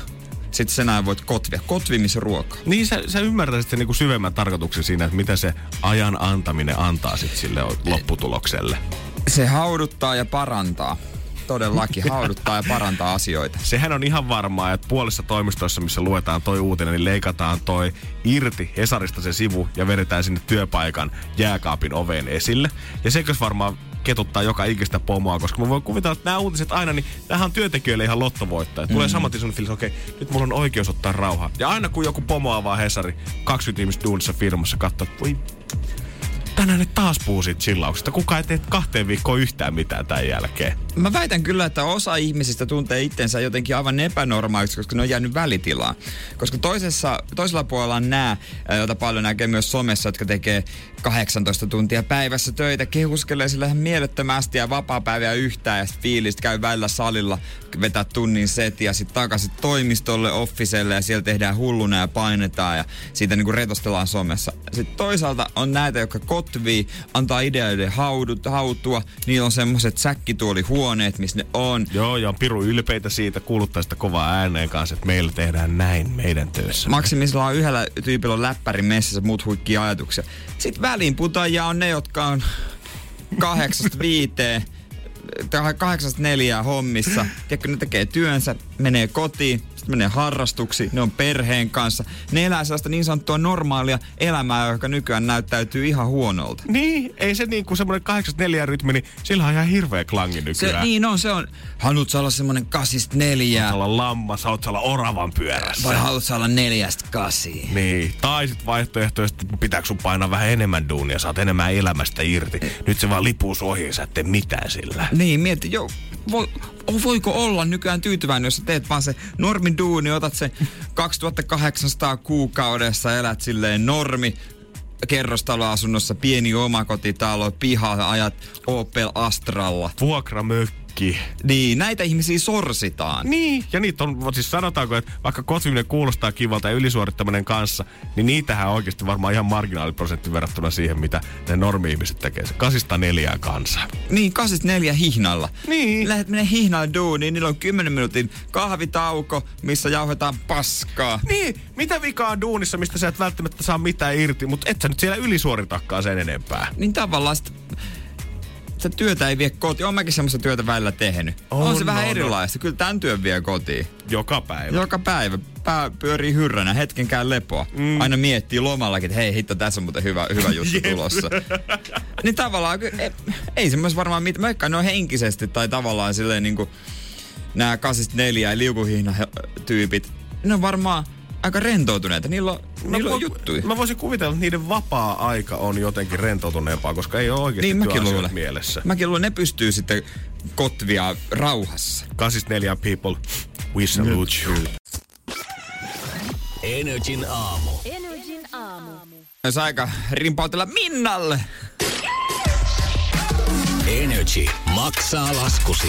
Sitten sen ajan voit kotvia. Kotvimisruoka. Niin sä, sä ymmärtäisit sen niinku syvemmän tarkoituksen siinä, että mitä se ajan antaminen antaa sit sille lopputulokselle. Se hauduttaa ja parantaa. Todellakin <laughs> hauduttaa ja parantaa asioita. Sehän on ihan varmaa, että puolessa toimistoissa, missä luetaan toi uutinen, niin leikataan toi irti Hesarista se sivu ja vedetään sinne työpaikan jääkaapin oveen esille. Ja sekös varmaan ketuttaa joka ikistä pomoa, koska mä voin kuvitella, että nämä uutiset aina, niin tämähän on työntekijöille ihan lottovoittaja. Tulee mm. saman tien fiilis, okei, okay, nyt mulla on oikeus ottaa rauhaa. Ja aina kun joku pomo avaa Hesari, 20 ihmistä duunissa firmassa katsoo, että voi tänään ne taas puhuu siitä chillauksesta. Kuka ei tee kahteen viikkoon yhtään mitään tämän jälkeen. Mä väitän kyllä, että osa ihmisistä tuntee itsensä jotenkin aivan epänormaaliksi, koska ne on jäänyt välitilaan. Koska toisessa, toisella puolella on nämä, joita paljon näkee myös somessa, jotka tekee 18 tuntia päivässä töitä, kehuskelee sillä ihan mielettömästi ja vapaa-päiviä yhtään ja fiilistä käy välillä salilla, vetää tunnin setiä, sitten takaisin toimistolle, officelle ja siellä tehdään hulluna ja painetaan ja siitä niinku retostellaan somessa. Sitten toisaalta on näitä, jotka kotvii, antaa ideoiden haudut, hautua, niillä on semmoset säkkituolihuoneet, missä ne on. Joo, ja on piru ylpeitä siitä, kuuluttaa sitä kovaa ääneen kanssa, että meillä tehdään näin meidän töissä. Maksimisella on yhdellä tyypillä on läppäri messissä, muut huikkii ajatuksia. Sitten väliinputajia on ne, jotka on kahdeksasta viiteen, tai kahdeksasta neljää hommissa. Tiedätkö, ne tekee työnsä, menee kotiin, sitten menee harrastuksiin, ne on perheen kanssa. Ne elää sellaista niin sanottua normaalia elämää, joka nykyään näyttäytyy ihan huonolta. Niin, ei se niin kuin semmoinen 84 rytmi, niin sillä on ihan hirveä klangi Se, nykyään. niin on, se on. Haluat sä olla kasista neljää, Sä olla lammas, haluat sä olla oravan pyörässä. vai haluat sä olla neljästä kasiin? Niin, tai sit vaihtoehtoisesti pitääkö sun painaa vähän enemmän duunia, saat enemmän elämästä irti. Nyt se vaan lipuu ohi ja sä et tee mitään sillä. Niin, mieti, jo, voi, voiko olla nykyään tyytyväinen, jos teet vaan se normin duuni, otat se 2800 kuukaudessa, elät silleen normi, kerrostaloasunnossa, pieni omakotitalo, piha, ajat Opel Astralla. Vuokramökki. Kaikki. Niin, näitä ihmisiä sorsitaan. Niin, ja niitä on, siis sanotaanko, että vaikka kotviminen kuulostaa kivalta ja ylisuorittaminen kanssa, niin niitähän on oikeasti varmaan ihan marginaaliprosentti verrattuna siihen, mitä ne normi-ihmiset tekee. Se kasista neljää kansaa. Niin, kasit neljä hihnalla. Niin. Lähet menee hihnalla duuniin, niillä on 10 minuutin kahvitauko, missä jauhetaan paskaa. Niin, mitä vikaa on duunissa, mistä sä et välttämättä saa mitään irti, mutta et sä nyt siellä ylisuoritakaan sen enempää. Niin tavallaan sit, sitä työtä ei vie kotiin. Oon mäkin semmoista työtä välillä tehnyt. On, on se vähän on, erilaista. Kyllä tämän työn vie kotiin. Joka päivä. Joka päivä. Pää pyörii hyrränä, hetkenkään lepoa. Mm. Aina miettii lomallakin, että hei hitto, tässä on muuten hyvä, hyvä juttu tulossa. niin tavallaan, ky- ei, ei semmoista varmaan mitään. Vaikka ne on henkisesti tai tavallaan silleen niinku nämä kasista neljä ja liukuhihna tyypit. Ne on varmaan aika rentoutuneita. Niillä on, niillä on juttuja. Mä voisin kuvitella, että niiden vapaa-aika on jotenkin rentoutuneempaa, koska ei ole oikeasti Niin mäkin työasioita luulen. mielessä. Mäkin luulen, ne pystyy sitten kotvia rauhassa. Kasista neljä people, we salute you. Energin aamu. Energin aamu. Olisi aika rimpautella Minnalle. Energy maksaa laskusi.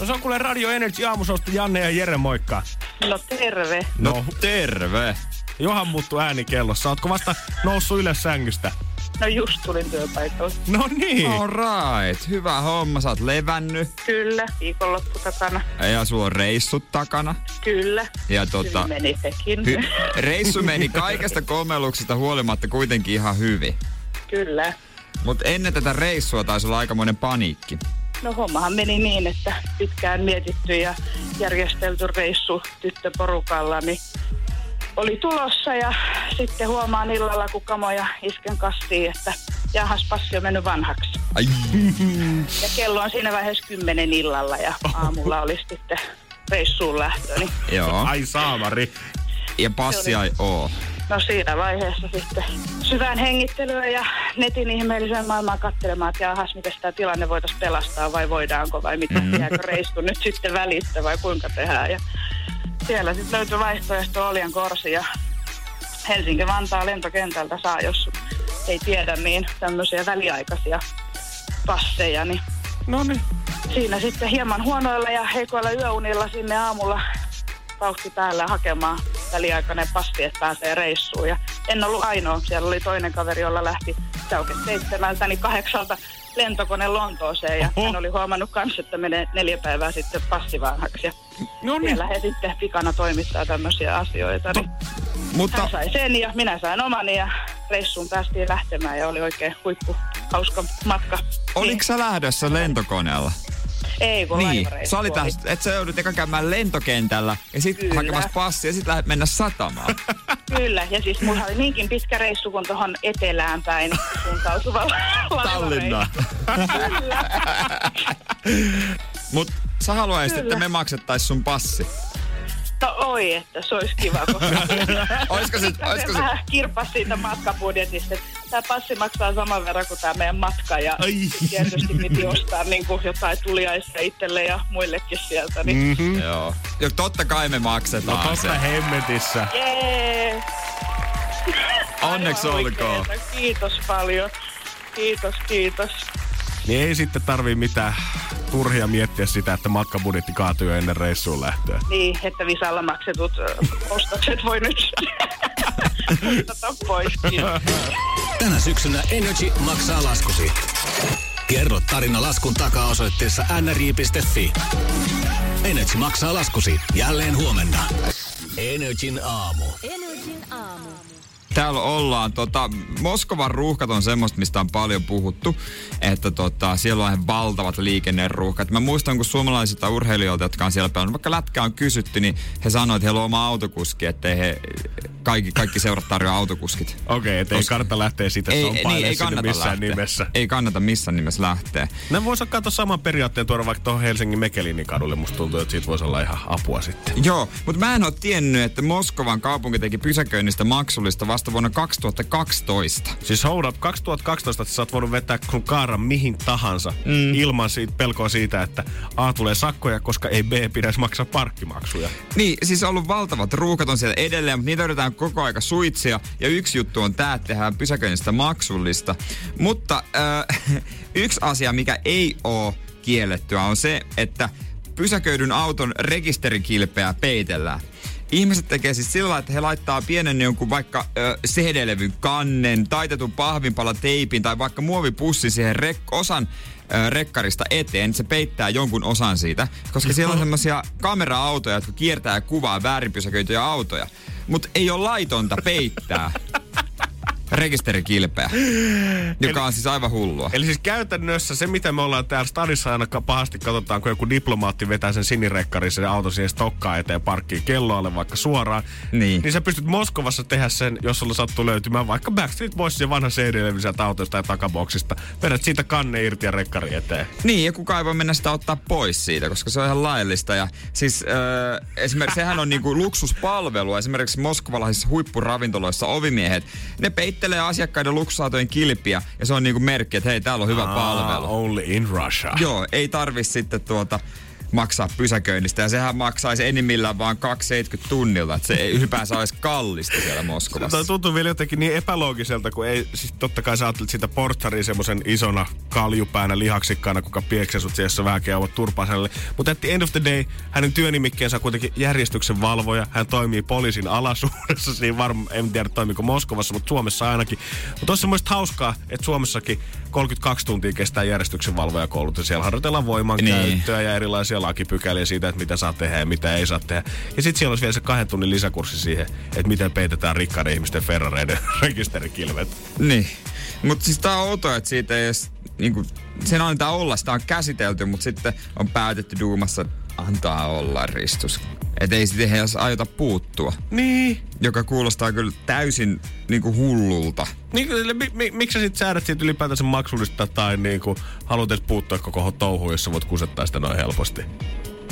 No se on kuule Radio Energy aamusosta Janne ja Jere, moikka. No terve. No, terve. Johan muuttu ääni kellossa. Ootko vasta noussut ylös sängystä? No just tulin työpaikalle. No niin. All right. Hyvä homma. Sä oot levännyt. Kyllä, viikonloppu takana. Ja sulla on reissut takana. Kyllä. Ja tota, Hyvin meni sekin. hy- reissu meni kaikesta komelluksesta huolimatta kuitenkin ihan hyvin. Kyllä. Mutta ennen tätä reissua taisi olla aikamoinen paniikki. No hommahan meni niin, että pitkään mietitty ja järjestelty reissu tyttöporukalla, niin oli tulossa ja sitten huomaan illalla, kun kamoja isken kastiin, että jahas passi on mennyt vanhaksi. Ai. Ja kello on siinä vaiheessa kymmenen illalla ja aamulla olisi sitten reissuun lähtö, niin Joo. Ai saamari. Ja passia ei oo. No siinä vaiheessa sitten syvään hengittelyä ja netin ihmeelliseen maailmaan katselemaan, että jahas, miten tämä tilanne voitaisiin pelastaa vai voidaanko vai mitä, mm. jääkö reissu nyt sitten välistä vai kuinka tehdään. Ja siellä sitten löytyi vaihtoehto Oljan Korsi ja Helsinki-Vantaa lentokentältä saa, jos ei tiedä, niin tämmöisiä väliaikaisia passeja, niin No niin. siinä sitten hieman huonoilla ja heikoilla yöunilla sinne aamulla vauhti päällä hakemaan väliaikainen passi, että pääsee reissuun. Ja en ollut ainoa. Siellä oli toinen kaveri, jolla lähti sauke seitsemältä, niin kahdeksalta lentokone Lontooseen. Ja Oho. hän oli huomannut kanssa, että menee neljä päivää sitten passivanhaksi. Ja No niin. siellä he sitten pikana toimittaa tämmöisiä asioita. Niin Mutta hän sai sen ja minä sain omani ja reissuun päästiin lähtemään ja oli oikein huippu hauska matka. oliko sä lähdössä lentokoneella? Ei, kun Niin, sä olit oli. lähes, että sä joudut eka käymään lentokentällä ja sitten Kyllä. hakemassa passia ja sitten lähdet mennä satamaan. <laughs> Kyllä, ja siis mulla oli niinkin pitkä reissu kuin tuohon etelään päin suuntautuvalla <laughs> Tallinnaan. <laughs> Mut sä haluaisit, Kyllä. että me maksettais sun passi. No oi, että se olisi kiva, koska <laughs> Oisko se, oisko se se, vähän kirpas siitä matkabudjetista. Tämä passi maksaa saman verran kuin tämä meidän matka ja Ai. tietysti piti ostaa niin kuin jotain tuliaisia itselle ja muillekin sieltä. Niin Mm-hmm. Joo. Jo, totta kai me No maksetaan tosta se. hemmetissä. jee! Onneksi olkoon. Kiitos paljon. Kiitos, kiitos. Niin ei sitten tarvii mitään turhia miettiä sitä, että matkabudjetti kaatuu jo ennen reissuun lähtöä. Niin, että Visalla maksetut ostokset voi nyt ottaa poiskin. Tänä syksynä Energy maksaa laskusi. Kerro tarina laskun takaa osoitteessa nri.fi. Energy maksaa laskusi jälleen huomenna. Energin aamu. Energin aamu. Täällä ollaan, tota, Moskovan ruuhkat on semmoista, mistä on paljon puhuttu, että tota, siellä on ihan valtavat liikenneruuhkat. Mä muistan, kun suomalaisilta urheilijoilta, jotka on siellä pelannut, vaikka lätkää on kysytty, niin he sanoivat, että heillä on oma autokuski, ettei he, kaikki, kaikki seurat tarjoa autokuskit. Okei, okay, ei Koska- kannata lähteä siitä Ei, sompailemaan niin, ei kannata missään lähteä. nimessä. Ei kannata missään nimessä lähteä. Ne vois katsoa saman periaatteen tuoda vaikka tuohon Helsingin Mekelinin kadulle. Musta tuntuu, että siitä voisi olla ihan apua sitten. Joo, mutta mä en ole tiennyt, että Moskovan kaupunki teki pysäköinnistä maksullista vasta vasta vuonna 2012. Siis hold up, 2012 sä oot voinut vetää sun kaaran mihin tahansa mm. ilman siitä, pelkoa siitä, että A tulee sakkoja, koska ei B pitäisi maksaa parkkimaksuja. Niin, siis on ollut valtavat ruuhkat on siellä edelleen, mutta niitä yritetään koko aika suitsia. Ja yksi juttu on tämä, että tehdään pysäköinnistä maksullista. Mutta äh, <laughs> yksi asia, mikä ei ole kiellettyä, on se, että pysäköidyn auton rekisterikilpeä peitellään. Ihmiset tekee siis sillä että he laittaa pienen jonkun vaikka ö, CD-levyn kannen, taitetun pahvinpala teipin tai vaikka muovipussi siihen rek- osan ö, rekkarista eteen. Se peittää jonkun osan siitä, koska siellä on semmoisia kamera-autoja, jotka kiertää ja kuvaa väärinpysäköityjä autoja. Mutta ei ole laitonta peittää <laughs> rekisterikilpeä, <gasps> joka on siis aivan hullua. Eli siis käytännössä se, mitä me ollaan täällä stadissa aina pahasti katsotaan, kun joku diplomaatti vetää sen sinirekkarin sen auton siihen stokkaan eteen parkkiin kelloalle vaikka suoraan. Niin. Niin sä pystyt Moskovassa tehdä sen, jos sulla sattuu löytymään vaikka Backstreet Boys ja vanha CD-levy sieltä autosta tai takaboksista. Vedät siitä kanne irti ja rekkari eteen. Niin, ja kukaan ei voi mennä sitä ottaa pois siitä, koska se on ihan laillista. Ja siis äh, esimerkiksi sehän on niinku luksuspalvelu. Esimerkiksi moskovalaisissa huippuravintoloissa ovimiehet, ne peittelee asiakkaiden luksusautojen kilpiä ja se on niinku merkki, että hei, täällä on hyvä palvelu. Ah, only in Russia. Joo, ei tarvi sitten tuota maksaa pysäköinnistä. Ja sehän maksaisi enimmillään vaan 2,70 tunnilta. Että se ei ylipäänsä olisi kallista siellä Moskovassa. Tämä tuntuu vielä jotenkin niin epäloogiselta, kun ei, siis totta kai sä ajattelet sitä portsaria semmoisen isona kaljupäänä lihaksikkaana, kuka pieksee sut siellä vähän käyvät turpaselle. Mutta at the end of the day, hänen työnimikkeensä on kuitenkin järjestyksen valvoja. Hän toimii poliisin alasuudessa, siinä varmaan, en tiedä toimiko Moskovassa, mutta Suomessa ainakin. Mutta olisi semmoista hauskaa, että Suomessakin 32 tuntia kestää järjestyksen valvojakoulutus. Siellä harjoitellaan voimankäyttöä niin. ja erilaisia lakipykäliä siitä, että mitä saa tehdä ja mitä ei saa tehdä. Ja sitten siellä olisi vielä se kahden tunnin lisäkurssi siihen, että miten peitetään rikkaiden ihmisten Ferrareiden <laughs> rekisterikilvet. Niin. Mutta siis tää on outoa, että siitä ei edes, niinku, sen antaa olla, sitä on käsitelty, mutta sitten on päätetty duumassa, että antaa olla ristus. Että ei sitten edes aiota puuttua. Niin. Joka kuulostaa kyllä täysin niinku hullulta. Niin, mi, mi, miksi sä sitten säädät siitä ylipäätänsä maksullista tai niinku haluat edes puuttua koko touhuun, jos sä voit kusettaa sitä noin helposti?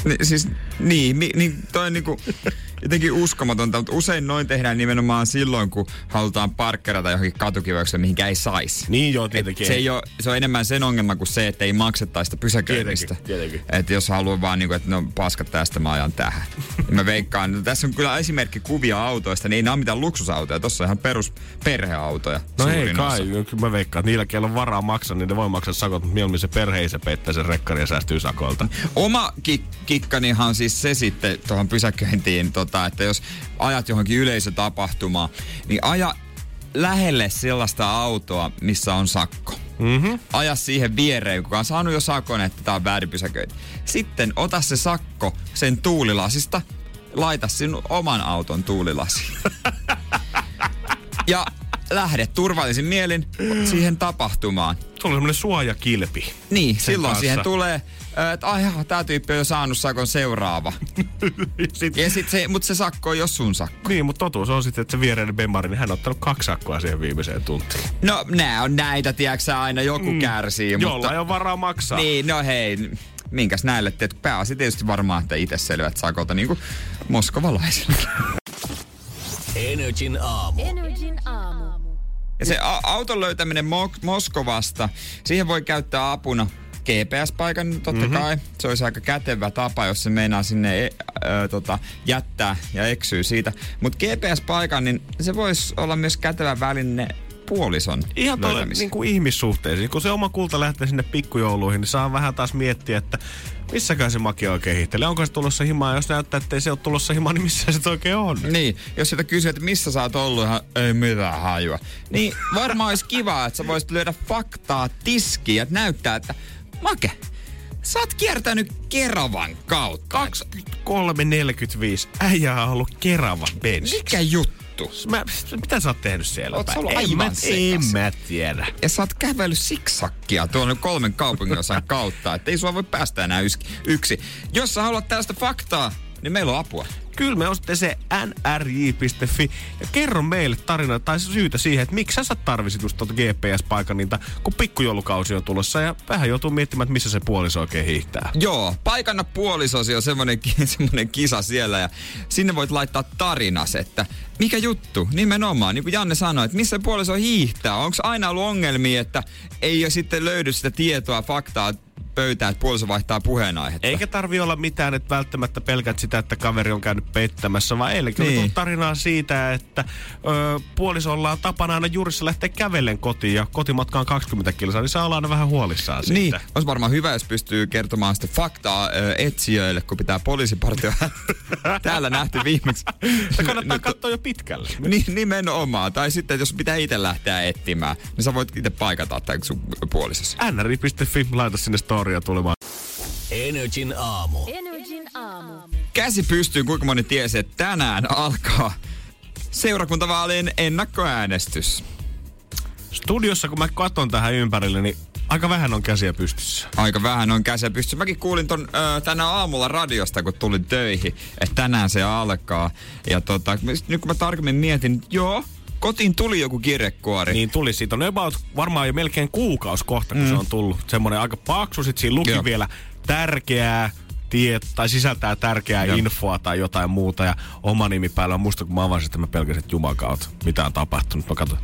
Ni, siis niin, mi, niin toi niinku <laughs> jotenkin uskomatonta, mutta usein noin tehdään nimenomaan silloin, kun halutaan parkkerata johonkin katukivaukseen, mihinkä ei saisi. Niin joo, tietenkin. Se, ei ole, se on enemmän sen ongelma kuin se, että ei maksettaisi sitä pysäköinnistä. Tietenkin, tietenkin. Että jos haluaa vaan, niin kuin, että no paskat tästä mä ajan tähän. Ja mä veikkaan, no, tässä on kyllä esimerkki kuvia autoista, niin ei nämä ole mitään luksusautoja. Tuossa on ihan perus perheautoja. No ei kai, osa. mä veikkaan, että niillä, keillä on varaa maksaa, niin ne voi maksaa sakot, mutta mieluummin se perhe ei se peittää sen rekkari ja säästyy sakolta. Oma kik- kikkanihan on siis se sitten tuohon pysäköintiin, tota, että jos ajat johonkin yleisötapahtumaan, niin aja lähelle sellaista autoa, missä on sakko. Mm-hmm. Aja siihen viereen, kuka on saanut jo sakon, että tämä on väärin pysäköinti. Sitten ota se sakko sen tuulilasista, laita sinun oman auton tuulilasiin. ja lähde turvallisin mielin siihen tapahtumaan. Sulla on semmonen suojakilpi. Niin, silloin kanssa. siihen tulee, että ai jaha, tää tyyppi on jo saanut sakon seuraava. <laughs> Sit, Ja sit se, mut se sakko on jos sun sakko. niin, mutta totuus on sitten, että se viereinen bemmari, niin hän on ottanut kaksi sakkoa siihen viimeiseen tuntiin. No, nää on näitä, tiedätkö aina joku mm. kärsii, Jolla mutta... ei ole varaa maksaa. Niin, no hei, minkäs näille teet? Pääasi tietysti varmaan, että itse selvät sakolta, niin kuin moskovalaisille. Energin aamu. Energin aamu. Ja se a- auton löytäminen Mo- Moskovasta, siihen voi käyttää apuna GPS-paikan totta Mhm. mm-hmm. kai. Se olisi aika kätevä tapa, jos se meinaa sinne e- ö, tota, jättää ja eksyy siitä. Mutta GPS-paikan, niin se voisi olla myös kätevä väline puolison Ihan tuolle löytämiseen. niin kuin ihmissuhteisiin. Kun se oma kulta lähtee sinne pikkujouluihin, niin saa vähän taas miettiä, että missäkään se maki oikein hihtelee. Onko se tulossa himaan? Jos näyttää, että ei se ole tulossa himaan, niin missä se oikein on? Niin, jos sitä kysyy, että missä sä oot ollut, ihan ei mitään hajua. Niin varmaan olisi kiva, että sä voisit löydä faktaa tiskiin, että näyttää, että Make, sä oot kiertänyt Keravan kautta. 23.45. Äijä on ollut Keravan bensi. Mikä juttu? Mä, mitä sä oot tehnyt siellä Oot sä ollut En aivan mä, en mä tiedä. Ja sä oot kävellyt siksakkia tuonne kolmen kaupunginosan kautta, että ei sua voi päästä enää yksi. yksi. Jos sä haluat tällaista faktaa, niin meillä on apua. Kyllä me osoitteeseen nrj.fi ja kerro meille tarina tai syytä siihen, että miksi sä tarvisit just tuota GPS-paikan niitä, kun pikkujoulukausi on tulossa ja vähän joutuu miettimään, että missä se puoliso oikein hiihtää. Joo, paikanna puolisosi on semmoinen, <laughs> semmoinen kisa siellä ja sinne voit laittaa tarinas, että mikä juttu, nimenomaan, niin kuin Janne sanoi, että missä puoliso hiihtää. Onko aina ollut ongelmia, että ei ole sitten löydy sitä tietoa, faktaa pöytään, että puoliso vaihtaa puheenaihetta. Eikä tarvi olla mitään, että välttämättä pelkät sitä, että kaveri on käynyt pettämässä, vaan eilenkin niin. Niin. tarinaa siitä, että ö, puolisolla on tapana aina juurissa lähteä kävellen kotiin ja kotimatka on 20 kilsaa, niin saa olla aina vähän huolissaan siitä. Niin, olisi varmaan hyvä, jos pystyy kertomaan sitä faktaa ö, etsijöille, kun pitää poliisipartio <laughs> täällä nähty viimeksi. Se kannattaa Nyt- katsoa jo pitkälle. Ni, nimenomaan. Tai sitten, jos pitää itse lähteä etsimään, niin sä voit itse paikata tämän sun puolisosi. nri.fi, laita sinne storia tulemaan. Energin aamu. Energin aamu. Käsi pystyy, kuinka moni tiesi, että tänään alkaa seurakuntavaalien ennakkoäänestys. Studiossa, kun mä katson tähän ympärille, niin aika vähän on käsiä pystyssä. Aika vähän on käsiä pystyssä. Mäkin kuulin ton ö, tänä aamulla radiosta, kun tulin töihin, että tänään se alkaa. Ja tota, nyt kun mä tarkemmin mietin, joo, kotiin tuli joku kirjekuori. Niin tuli siitä on about varmaan jo melkein kuukausi kohta, kun mm. se on tullut. Semmoinen aika paksu, sit siinä luki Joo. vielä tärkeää tiet, tai sisältää tärkeää Joo. infoa tai jotain muuta ja oma nimi päällä on musta, kun mä avasin, että mä pelkäsin, että jumakautta, mitä on tapahtunut. Mä katson,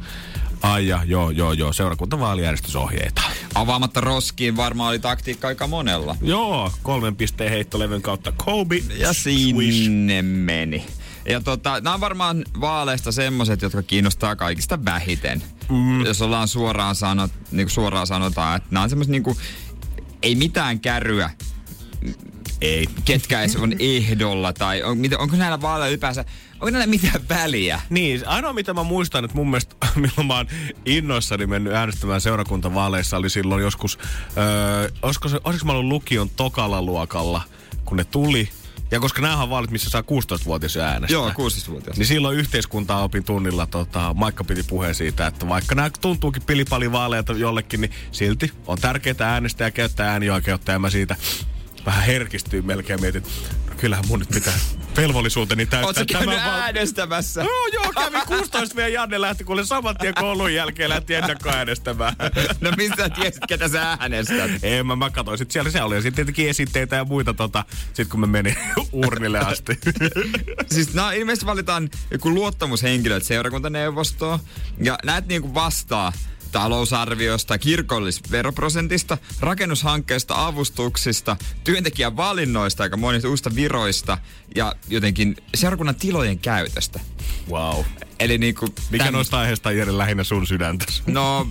ai ja, joo, joo, joo, seurakuntavaalijärjestysohjeita. Avaamatta roskiin varmaan oli taktiikka aika monella. Joo, kolmen pisteen heittolevyn kautta Kobe. Ja Swish. sinne meni. Ja tota, nämä on varmaan vaaleista semmoset, jotka kiinnostaa kaikista vähiten. Mm. Jos ollaan suoraan, sanot, niin kuin suoraan sanotaan, että nämä on semmoset niin kuin, ei mitään kärryä. Ei. Ketkä edes on <laughs> ehdolla tai on, mitä, onko näillä vaaleilla ylipäänsä, onko näillä mitään väliä? Niin, ainoa mitä mä muistan, että mun mielestä <laughs> milloin mä oon innoissani mennyt äänestämään seurakuntavaaleissa oli silloin joskus, öö, olisiko, se, olisiko mä ollut lukion tokalla luokalla, kun ne tuli. Ja koska nämä on vaalit, missä saa 16-vuotias jo äänestää. Joo, 16-vuotias. Niin silloin yhteiskuntaa opin tunnilla tota, Maikka piti puheen siitä, että vaikka nämä tuntuukin pilipalivaaleilta jollekin, niin silti on tärkeää äänestää ja käyttää äänioikeutta. Ja mä siitä vähän herkistyy melkein mietin, no kyllähän mun nyt pitää velvollisuuteni täyttää. Sä käynyt tämän val- äänestämässä? Joo, joo, kävi 16 meidän Janne lähti, kuule saman tien koulun jälkeen lähti ennakkoäänestämään. No mistä tiesit, ketä sä äänestät? Ei, mä, mä katsoin, sit siellä se oli. Ja sitten tietenkin esitteitä ja muita, tota, sit kun mä menin <laughs> urnille asti. siis nää ilmeisesti valitaan joku luottamushenkilöt seurakuntaneuvostoon ja näet niinku vastaa talousarviosta, kirkollisveroprosentista, rakennushankkeista, avustuksista, työntekijän valinnoista, aika monista uusista viroista ja jotenkin seurakunnan tilojen käytöstä. wow. Eli niinku... Mikä täm- noista aiheista Jere lähinnä sun sydäntäsi? No,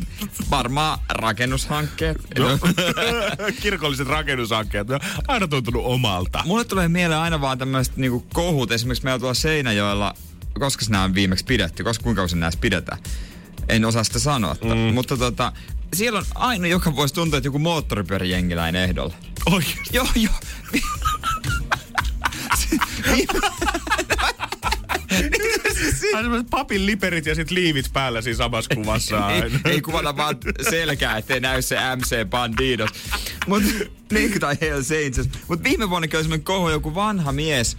varmaan rakennushankkeet. No. <laughs> Kirkolliset rakennushankkeet, ne on aina tuntunut omalta. Mulle tulee mieleen aina vaan tämmöiset niinku kohut. Esimerkiksi meillä tuolla Seinäjoella, koska nämä on viimeksi pidetty, koska kuinka usein näissä pidetään. En osaa sitä sanoa, mm. mutta tota, siellä on aina joka vuosi tuntuu, että joku moottoripyöräjengiläinen ehdolla. Oikeesti. Joo, joo. Aina sellaiset papin liperit ja sit liivit päällä siinä samassa kuvassa ei, ei kuvata vaan selkää, ettei näy se MC Bandidos. Mut, <laughs> niin, tai Hells Angels. Mut viime vuonna oli semmonen kohu, joku vanha mies,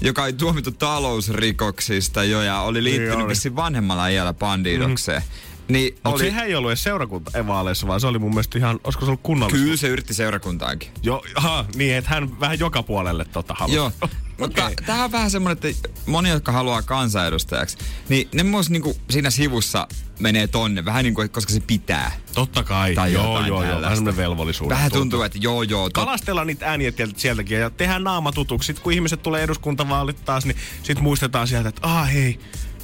joka oli tuomittu talousrikoksista jo ja oli liittynyt oli. vissiin vanhemmalla iällä Bandidokseen. Niin Mutta oli, sehän ei ollut edes seurakunta-evaaleissa, vaan se oli mun mielestä ihan, olisiko se ollut kunnallista? kyllä se yritti seurakuntaankin. Joo, aha, niin, että hän vähän joka puolelle tota halusi. Joo. <laughs> Mutta Okei. tämähän on vähän semmoinen, että moni, jotka haluaa kansanedustajaksi, niin ne myös niinku siinä sivussa menee tonne, vähän niin kuin, koska se pitää. Totta kai. Tai joo, joo, joo. tällaista. Vähän semmoinen velvollisuus. Vähän tuntuu, että joo joo, tot, Kalastellaan niitä ääniä sieltäkin ja tehdään naama tutuksi. Sitten kun ihmiset tulee eduskuntavaalit taas, niin sitten muistetaan sieltä, että ah hei,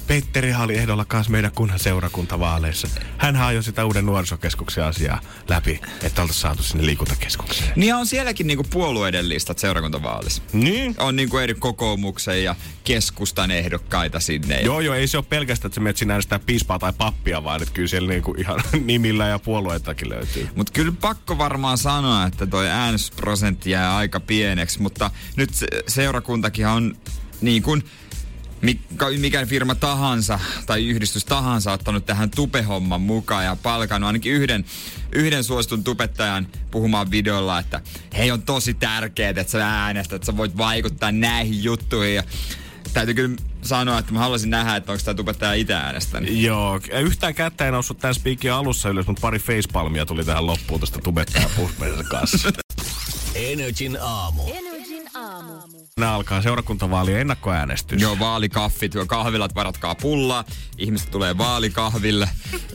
Petteri oli ehdolla kanssa meidän kunnan seurakuntavaaleissa. Hän ajoi sitä uuden nuorisokeskuksen asiaa läpi, että oltaisiin saatu sinne liikuntakeskukseen. Niin on sielläkin niinku puolueiden listat seurakuntavaalissa. Niin? On niinku eri kokoomuksen ja keskustan ehdokkaita sinne. Joo, joo, ei se ole pelkästään, että sä menet sinä äänestää piispaa tai pappia, vaan että kyllä siellä niinku ihan <laughs> nimillä ja puolueitakin löytyy. Mutta kyllä pakko varmaan sanoa, että toi äänestysprosentti jää aika pieneksi, mutta nyt se- seurakuntakin on niin kuin mikä, mikä firma tahansa tai yhdistys tahansa ottanut tähän tupehomman mukaan ja palkannut ainakin yhden, yhden suositun tubettajan puhumaan videolla, että hei on tosi tärkeää, että sä äänestät, että sä voit vaikuttaa näihin juttuihin. Ja Täytyy kyllä sanoa, että mä haluaisin nähdä, että onko tämä tubettaja itse äänestänyt. Joo, yhtään kättä ei noussut tämän spiikin alussa ylös, mutta pari facepalmia tuli tähän loppuun tästä tubettajan kanssa. <laughs> Energin aamu. Energin aamu. Nämä alkaa seurakuntavaalien ennakkoäänestys. Joo, vaalikaffit, joo, kahvilat, varatkaa pullaa. Ihmiset tulee vaalikahville.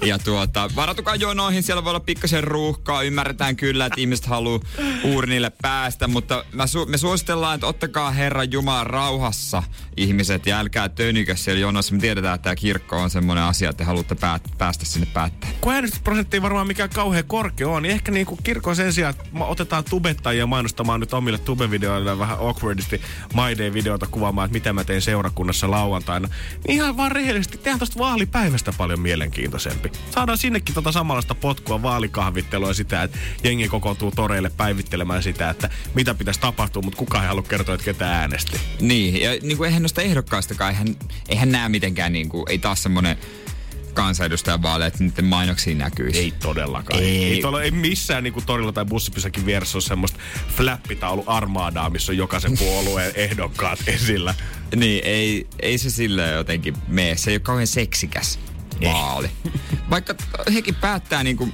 Ja tuota, varatukaa jonoihin, siellä voi olla pikkasen ruuhkaa. Ymmärretään kyllä, että ihmiset haluaa uurnille päästä, mutta mä su- me suositellaan, että ottakaa Herran Jumala rauhassa ihmiset ja älkää tönykö siellä jonossa. Me tiedetään, että tämä kirkko on semmoinen asia, että te haluatte päät- päästä sinne päättämään. kun äänestysprosentti ei varmaan mikään kauhean korkea on, niin ehkä niin kuin kirkon sen sijaan, että otetaan tubettajia mainostamaan nyt omille tubevideoille vähän awkwardisti My Day-videota kuvaamaan, että mitä mä tein seurakunnassa lauantaina. Niin ihan vaan rehellisesti, tehdään tosta vaalipäivästä paljon mielenkiintoisempi. Saadaan sinnekin tota samanlaista potkua vaalikahvittelua ja sitä, että jengi kokoontuu toreille päivittelemään sitä, että mitä pitäisi tapahtua, mutta kukaan ei halua kertoa, että ketä äänesti. Niin, ja niin kuin eihän noista ehdokkaistakaan, eihän, eihän nämä mitenkään, niin kuin, ei taas semmoinen kansanedustajan vaale, että niiden mainoksiin näkyisi. Ei todellakaan. Ei. Ei, tuolla, ei missään niinku torilla tai bussipysäkin vieressä ole semmoista flappitaulu armaadaa, missä on jokaisen puolueen <laughs> ehdokkaat esillä. Niin, ei, ei se sille jotenkin mene. Se ei ole kauhean seksikäs vaali. Vaikka hekin päättää niinku,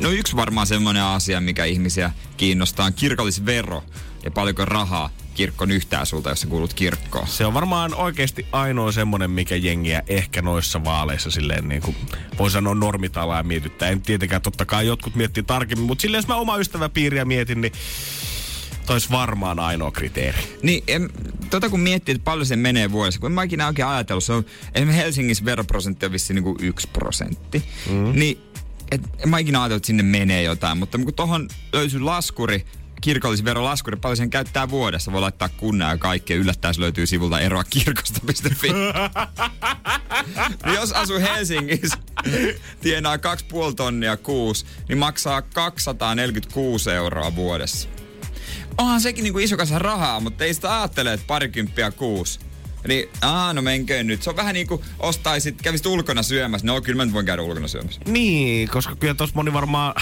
no yksi varmaan semmoinen asia, mikä ihmisiä kiinnostaa, on kirkollisvero ja paljonko rahaa kirkko nyhtää sulta, jos sä kuulut kirkkoon. Se on varmaan oikeasti ainoa semmonen, mikä jengiä ehkä noissa vaaleissa silleen niin kuin voi sanoa normitalaa mietittää. En tietenkään totta kai jotkut miettii tarkemmin, mutta silleen jos mä oma ystäväpiiriä mietin, niin tois varmaan ainoa kriteeri. Niin, en, tota kun miettii, että paljon se menee vuodessa, kun en mä ikinä oikein ajatellut, se on, esimerkiksi Helsingissä veroprosentti on vissiin niin yksi prosentti, mm. niin et, en mä ikinä ajatellut, että sinne menee jotain, mutta kun tohon löytyy laskuri, kirkollisverolaskuri, paljon sen käyttää vuodessa, voi laittaa kunnia ja kaikkea, yllättäen se löytyy sivulta eroa kirkosta.fi. niin jos asuu Helsingissä, tienaa 2,5 tonnia kuusi, niin maksaa 246 euroa vuodessa onhan sekin niinku iso kasa rahaa, mutta ei sitä ajattele, että parikymppiä kuusi. Niin, aa, no menkö nyt. Se on vähän niinku ostaisit, kävisit ulkona syömässä. No kyllä mä nyt voin käydä ulkona syömässä. Niin, koska kyllä tuossa moni varmaan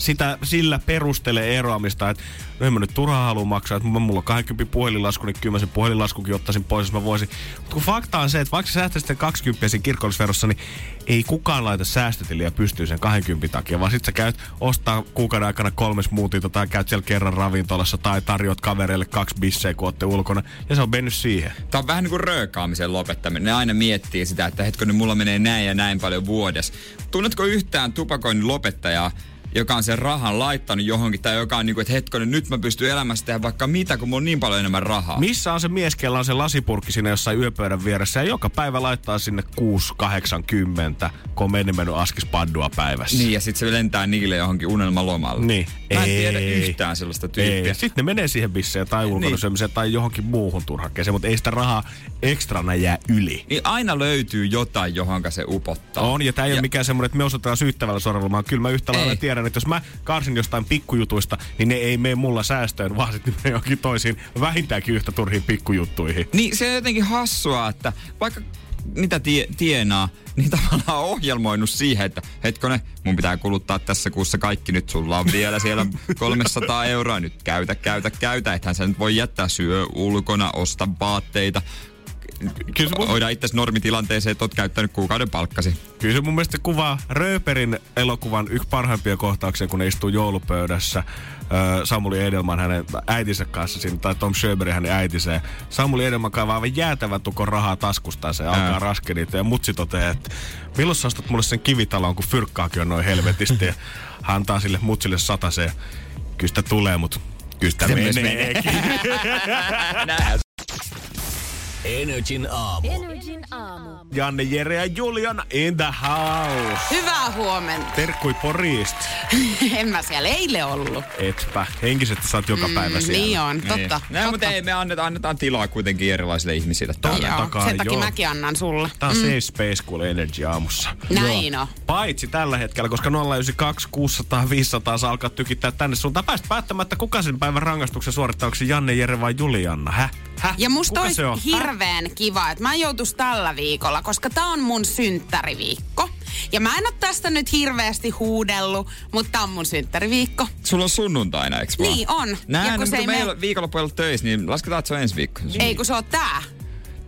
sitä sillä perustelee eroamista, että no en mä nyt turhaa halua maksaa, että mulla on 20 puhelinlasku, niin kyllä mä sen puhelinlaskukin ottaisin pois, jos mä voisin. Mutta kun fakta on se, että vaikka sä säästäisit 20 siinä kirkollisverossa, niin ei kukaan laita säästötiliä pystyy sen 20 takia, vaan sit sä käyt ostaa kuukauden aikana kolme smoothieta tai käyt siellä kerran ravintolassa tai tarjoat kavereille kaksi bissejä, kun ootte ulkona. Ja se on mennyt siihen. Tää on vähän niin kuin röökaamisen lopettaminen. Ne aina miettii sitä, että hetkonen, mulla menee näin ja näin paljon vuodessa. Tunnetko yhtään tupakoinnin lopettajaa, joka on sen rahan laittanut johonkin, tai joka on niin kuin, että hetkonen, nyt mä pystyn elämässä tehdä vaikka mitä, kun mulla on niin paljon enemmän rahaa. Missä on se mies, kella on se lasipurkki siinä jossain yöpöydän vieressä ja joka päivä laittaa sinne 6-80, kun on mennyt mennyt askis paddua päivässä. Niin, ja sitten se lentää niille johonkin unelmalomalle. Niin. Mä en Ei. tiedä yhtään sellaista tyyppiä. Ei. Sitten ne menee siihen bisseen tai ulkona Niin. tai johonkin muuhun turhakkeeseen, mutta ei sitä rahaa ekstrana jää yli. Niin aina löytyy jotain, johonka se upottaa. On, ja tämä ei Ja- ole mikään semmoinen, että me osoitetaan syyttävällä sorrella, vaan kyllä mä yhtä lailla Ei. Tiedän, että jos mä karsin jostain pikkujutuista, niin ne ei mene mulla säästöön, vaan sitten ne johonkin toisiin vähintäänkin yhtä turhiin pikkujuttuihin. Niin se on jotenkin hassua, että vaikka mitä tie, tienaa, niin tavallaan ohjelmoinut siihen, että hetkone, mun pitää kuluttaa tässä kuussa kaikki nyt, sulla on vielä siellä <laughs> 300 euroa, nyt käytä, käytä, käytä, ethän sä nyt voi jättää syö ulkona, osta vaatteita, Kyllä mun- hoida itse normitilanteeseen, että oot käyttänyt kuukauden palkkasi. Kyllä se mun mielestä kuvaa Rööperin elokuvan yksi parhaimpia kohtauksia, kun ne istuu joulupöydässä. Samuli Edelman hänen äitinsä kanssa siinä, tai Tom Schöberin hänen äitinsä. Samuli Edelman kaivaa aivan jäätävän tukon rahaa taskustaan se alkaa Ää. raskea niitä. Ja mutsi toteaa, että milloin sä ostat mulle sen kivitalon, kun fyrkkaakin on noin helvetisti. ja hän antaa sille mutsille sataseen. Kyllä sitä tulee, mutta kyllä sitä meneekin. <laughs> Energin aamu. Energin aamu. Janne, Jere ja Juliana in the house. Hyvää huomenta. Terkkui Porista. <laughs> en mä siellä eilen ollut. Etpä. Henkisesti sä oot joka päivä siellä. Niin on, totta. Niin. totta. Näin, mutta ei, me annetaan, annetaan tilaa kuitenkin erilaisille ihmisille täällä. Joo, takaa, sen takia joo. mäkin annan sulle. Tää on mm. Safe Space Cool Energy aamussa. Näin on. Paitsi tällä hetkellä, koska 092 600 500 saa alkaa tykittää tänne suuntaan. Päästä päättämättä, kuka sen päivän rangaistuksen suorittaa, onko se Janne, Jere vai Julianna? Häh? Häh? Ja musta kuka olisi on? Häh? hirveän kiva, että mä joutus tällä viikolla, koska tää on mun synttäriviikko. Ja mä en oo tästä nyt hirveästi huudellut, mutta tää on mun synttäriviikko. Sulla on sunnuntaina, eikö vaan? Niin on. Näin, Ja kun kun se ei meillä mene- viikonloppu ei ollut töissä, niin lasketaan, että se on ensi viikko. Ei kun se on tää.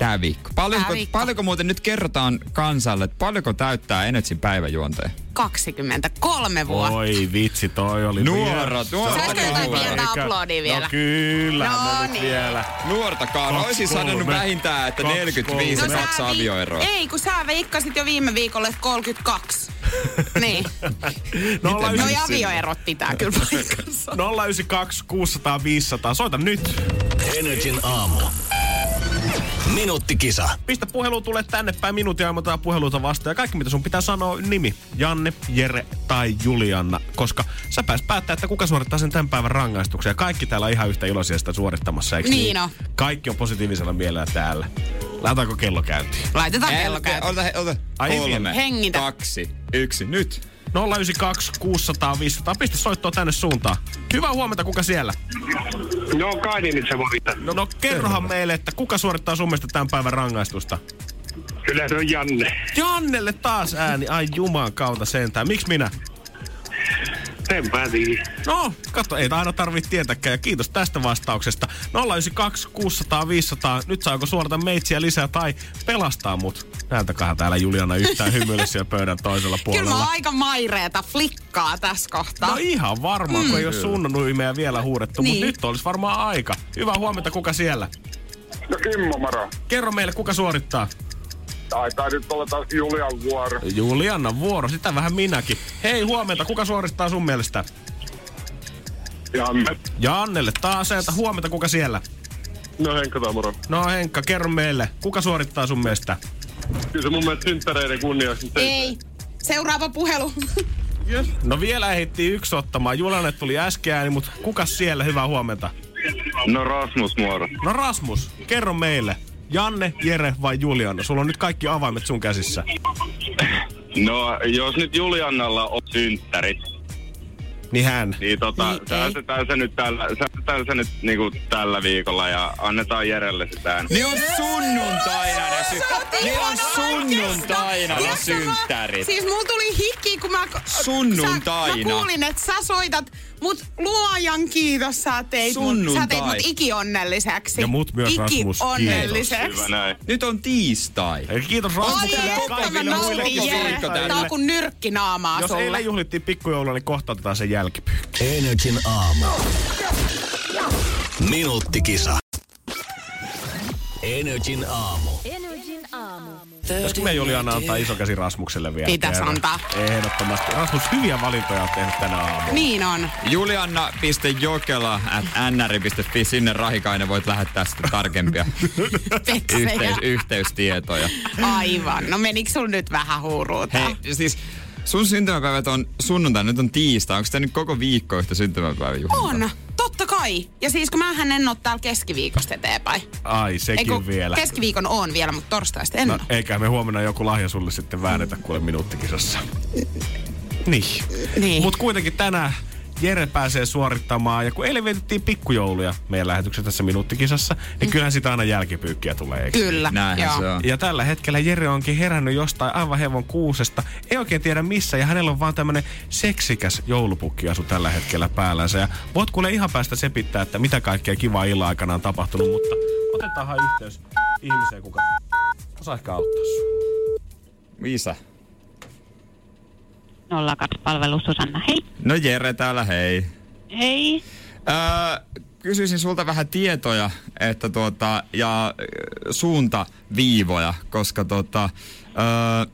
Tää viikko. Paljonko, Tää viikko. paljonko muuten nyt kerrotaan kansalle, että paljonko täyttää Energyn päiväjuonteen? 23 vuotta. Oi vitsi, toi oli Nuorot, vielä- nuorot. Saisiko jotain pientä aplodia vielä? No kyllä, No no, nyt niin. vielä. Nuortakaan. Kaksi Olisin sanonut vähintään, että Kaksi 45 kolme. ja kaksi sä vi- avioeroa. Ei, kun sä veikkasit jo viime viikolla, että 32. niin. <laughs> Nolla No avioerot pitää kyllä paikkansa. 092 600 500. Soita nyt. Energin aamu. Minuuttikisa. Pistä puhelu tulee tänne päin minuutin ilmoitetaan puheluita vastaan. Ja kaikki mitä sun pitää sanoa nimi. Janne, Jere tai Julianna. Koska sä pääs päättää, että kuka suorittaa sen tämän päivän rangaistuksen. Ja kaikki täällä on ihan yhtä iloisia sitä suorittamassa, eikö Niin on. Kaikki on positiivisella mielellä täällä. Laitetaanko kello käyntiin? Laitetaan kello käyntiin. ota, ota. Ai. Kolme, Hengitä. kaksi, yksi, nyt. 092 600 500. Pistä soittoa tänne suuntaan. Hyvää huomenta, kuka siellä? No niin se voittaa. No, no kerrohan meille, että kuka suorittaa sun mielestä tämän päivän rangaistusta? Kyllä se on Janne. Jannelle taas ääni. Ai juman kautta sentään. Miksi minä? Sen päätin. No, katso, ei aina tarvitse tietääkään. Ja kiitos tästä vastauksesta. 092 600 500. Nyt saako suorata meitsiä lisää tai pelastaa mut? Näytäköhän täällä Juliana yhtään hymyille siellä pöydän toisella Kyllä mä oon puolella. aika maireeta flikkaa tässä kohtaa. No ihan varmaan, kun ei ole sunnunuimeja vielä huudettu, Niin. mutta nyt olisi varmaan aika. Hyvää huomenta, kuka siellä? No Kimmo Maro. Kerro meille, kuka suorittaa. Taitaa nyt olla taas Julian vuoro. Juliana vuoro, sitä vähän minäkin. Hei, huomenta, kuka suorittaa sun mielestä? Janne. Jannelle taas ääntä. Huomenta, kuka siellä? No Henkka Tamuro. No Henkka, kerro meille, kuka suorittaa sun mielestä? Kyllä se mun mielestä synttäreiden kunniaksi. Ei. Seuraava puhelu. No vielä ehittiin yksi ottamaan. Julialle tuli äsken ääni, mutta kuka siellä? Hyvää huomenta. No Rasmus Muoro. No Rasmus, kerro meille. Janne, Jere vai Juliana? Sulla on nyt kaikki avaimet sun käsissä. No jos nyt Juliannalla on synttärit, Niin hän. niin tota, Niin, säästetään se nyt tällä, säästetään se nyt niinku tällä viikolla ja annetaan Jerelle sitä. Ne on sunnuntaina ne, sy- ne on sunnuntaina ne synttärit. Siis mulla tuli hiki, kun mä... Sunnuntaina. Sä, mä kuulin, että sä soitat, mut luojan kiitos, sä teit, mut, sä teit mut ikionnelliseksi. Ja mut myös, Rasmus. Ikionnelliseksi. Nyt on tiistai. Eli kiitos Oi, Rasmukselle ja että mä kaikille muille. Tää on kuin nyrkki naamaa Jos sulle. eilen juhlittiin pikkujoulua, niin kohta otetaan sen jälkipyykki. Energin aamu. Minuuttikisa. Energin aamu. Energin aamu. Pitäisikö me Juliana antaa iso käsi Rasmukselle vielä? Pitäis kerran? antaa. Ehdottomasti. Rasmus, hyviä valintoja on tehnyt tänä aamulla. Niin on. Julianna.jokela at sinne Rahikainen voit lähettää sitten tarkempia <laughs> yhteys, yhteystietoja. Aivan. No menikö sul nyt vähän huuruuta? Hei, siis sun syntymäpäivät on sunnuntai, nyt on tiistai. Onko tämä nyt koko viikko yhtä syntymäpäiväjuhlintaa? On, totta kai. Ja siis kun mähän en oo täällä keskiviikosta eteenpäin. Ai, sekin Eiku, vielä. keskiviikon on vielä, mutta torstaista en No, oo. eikä me huomenna joku lahja sulle sitten väännetä kuule minuuttikisassa. Niin. Niin. Mutta kuitenkin tänään Jere pääsee suorittamaan. Ja kun eilen vietettiin pikkujouluja meidän lähetyksessä tässä minuuttikisassa, niin kyllähän sitä aina jälkipyykkiä tulee, eikö? Kyllä. Näinhän joo. se on. Ja tällä hetkellä Jere onkin herännyt jostain aivan hevon kuusesta. Ei oikein tiedä missä ja hänellä on vaan tämmönen seksikäs joulupukkiasu tällä hetkellä päällänsä. Ja voit kuule ihan päästä sepittää, että mitä kaikkea kivaa illan aikana on tapahtunut, mutta otetaanhan yhteys ihmiseen, kuka osaa ehkä auttaa sua. Viisa. 02-palvelu Susanna. Hei. No Jere täällä, hei. Hei. Öö, kysyisin sulta vähän tietoja että tuota, ja suuntaviivoja, koska tota, öö,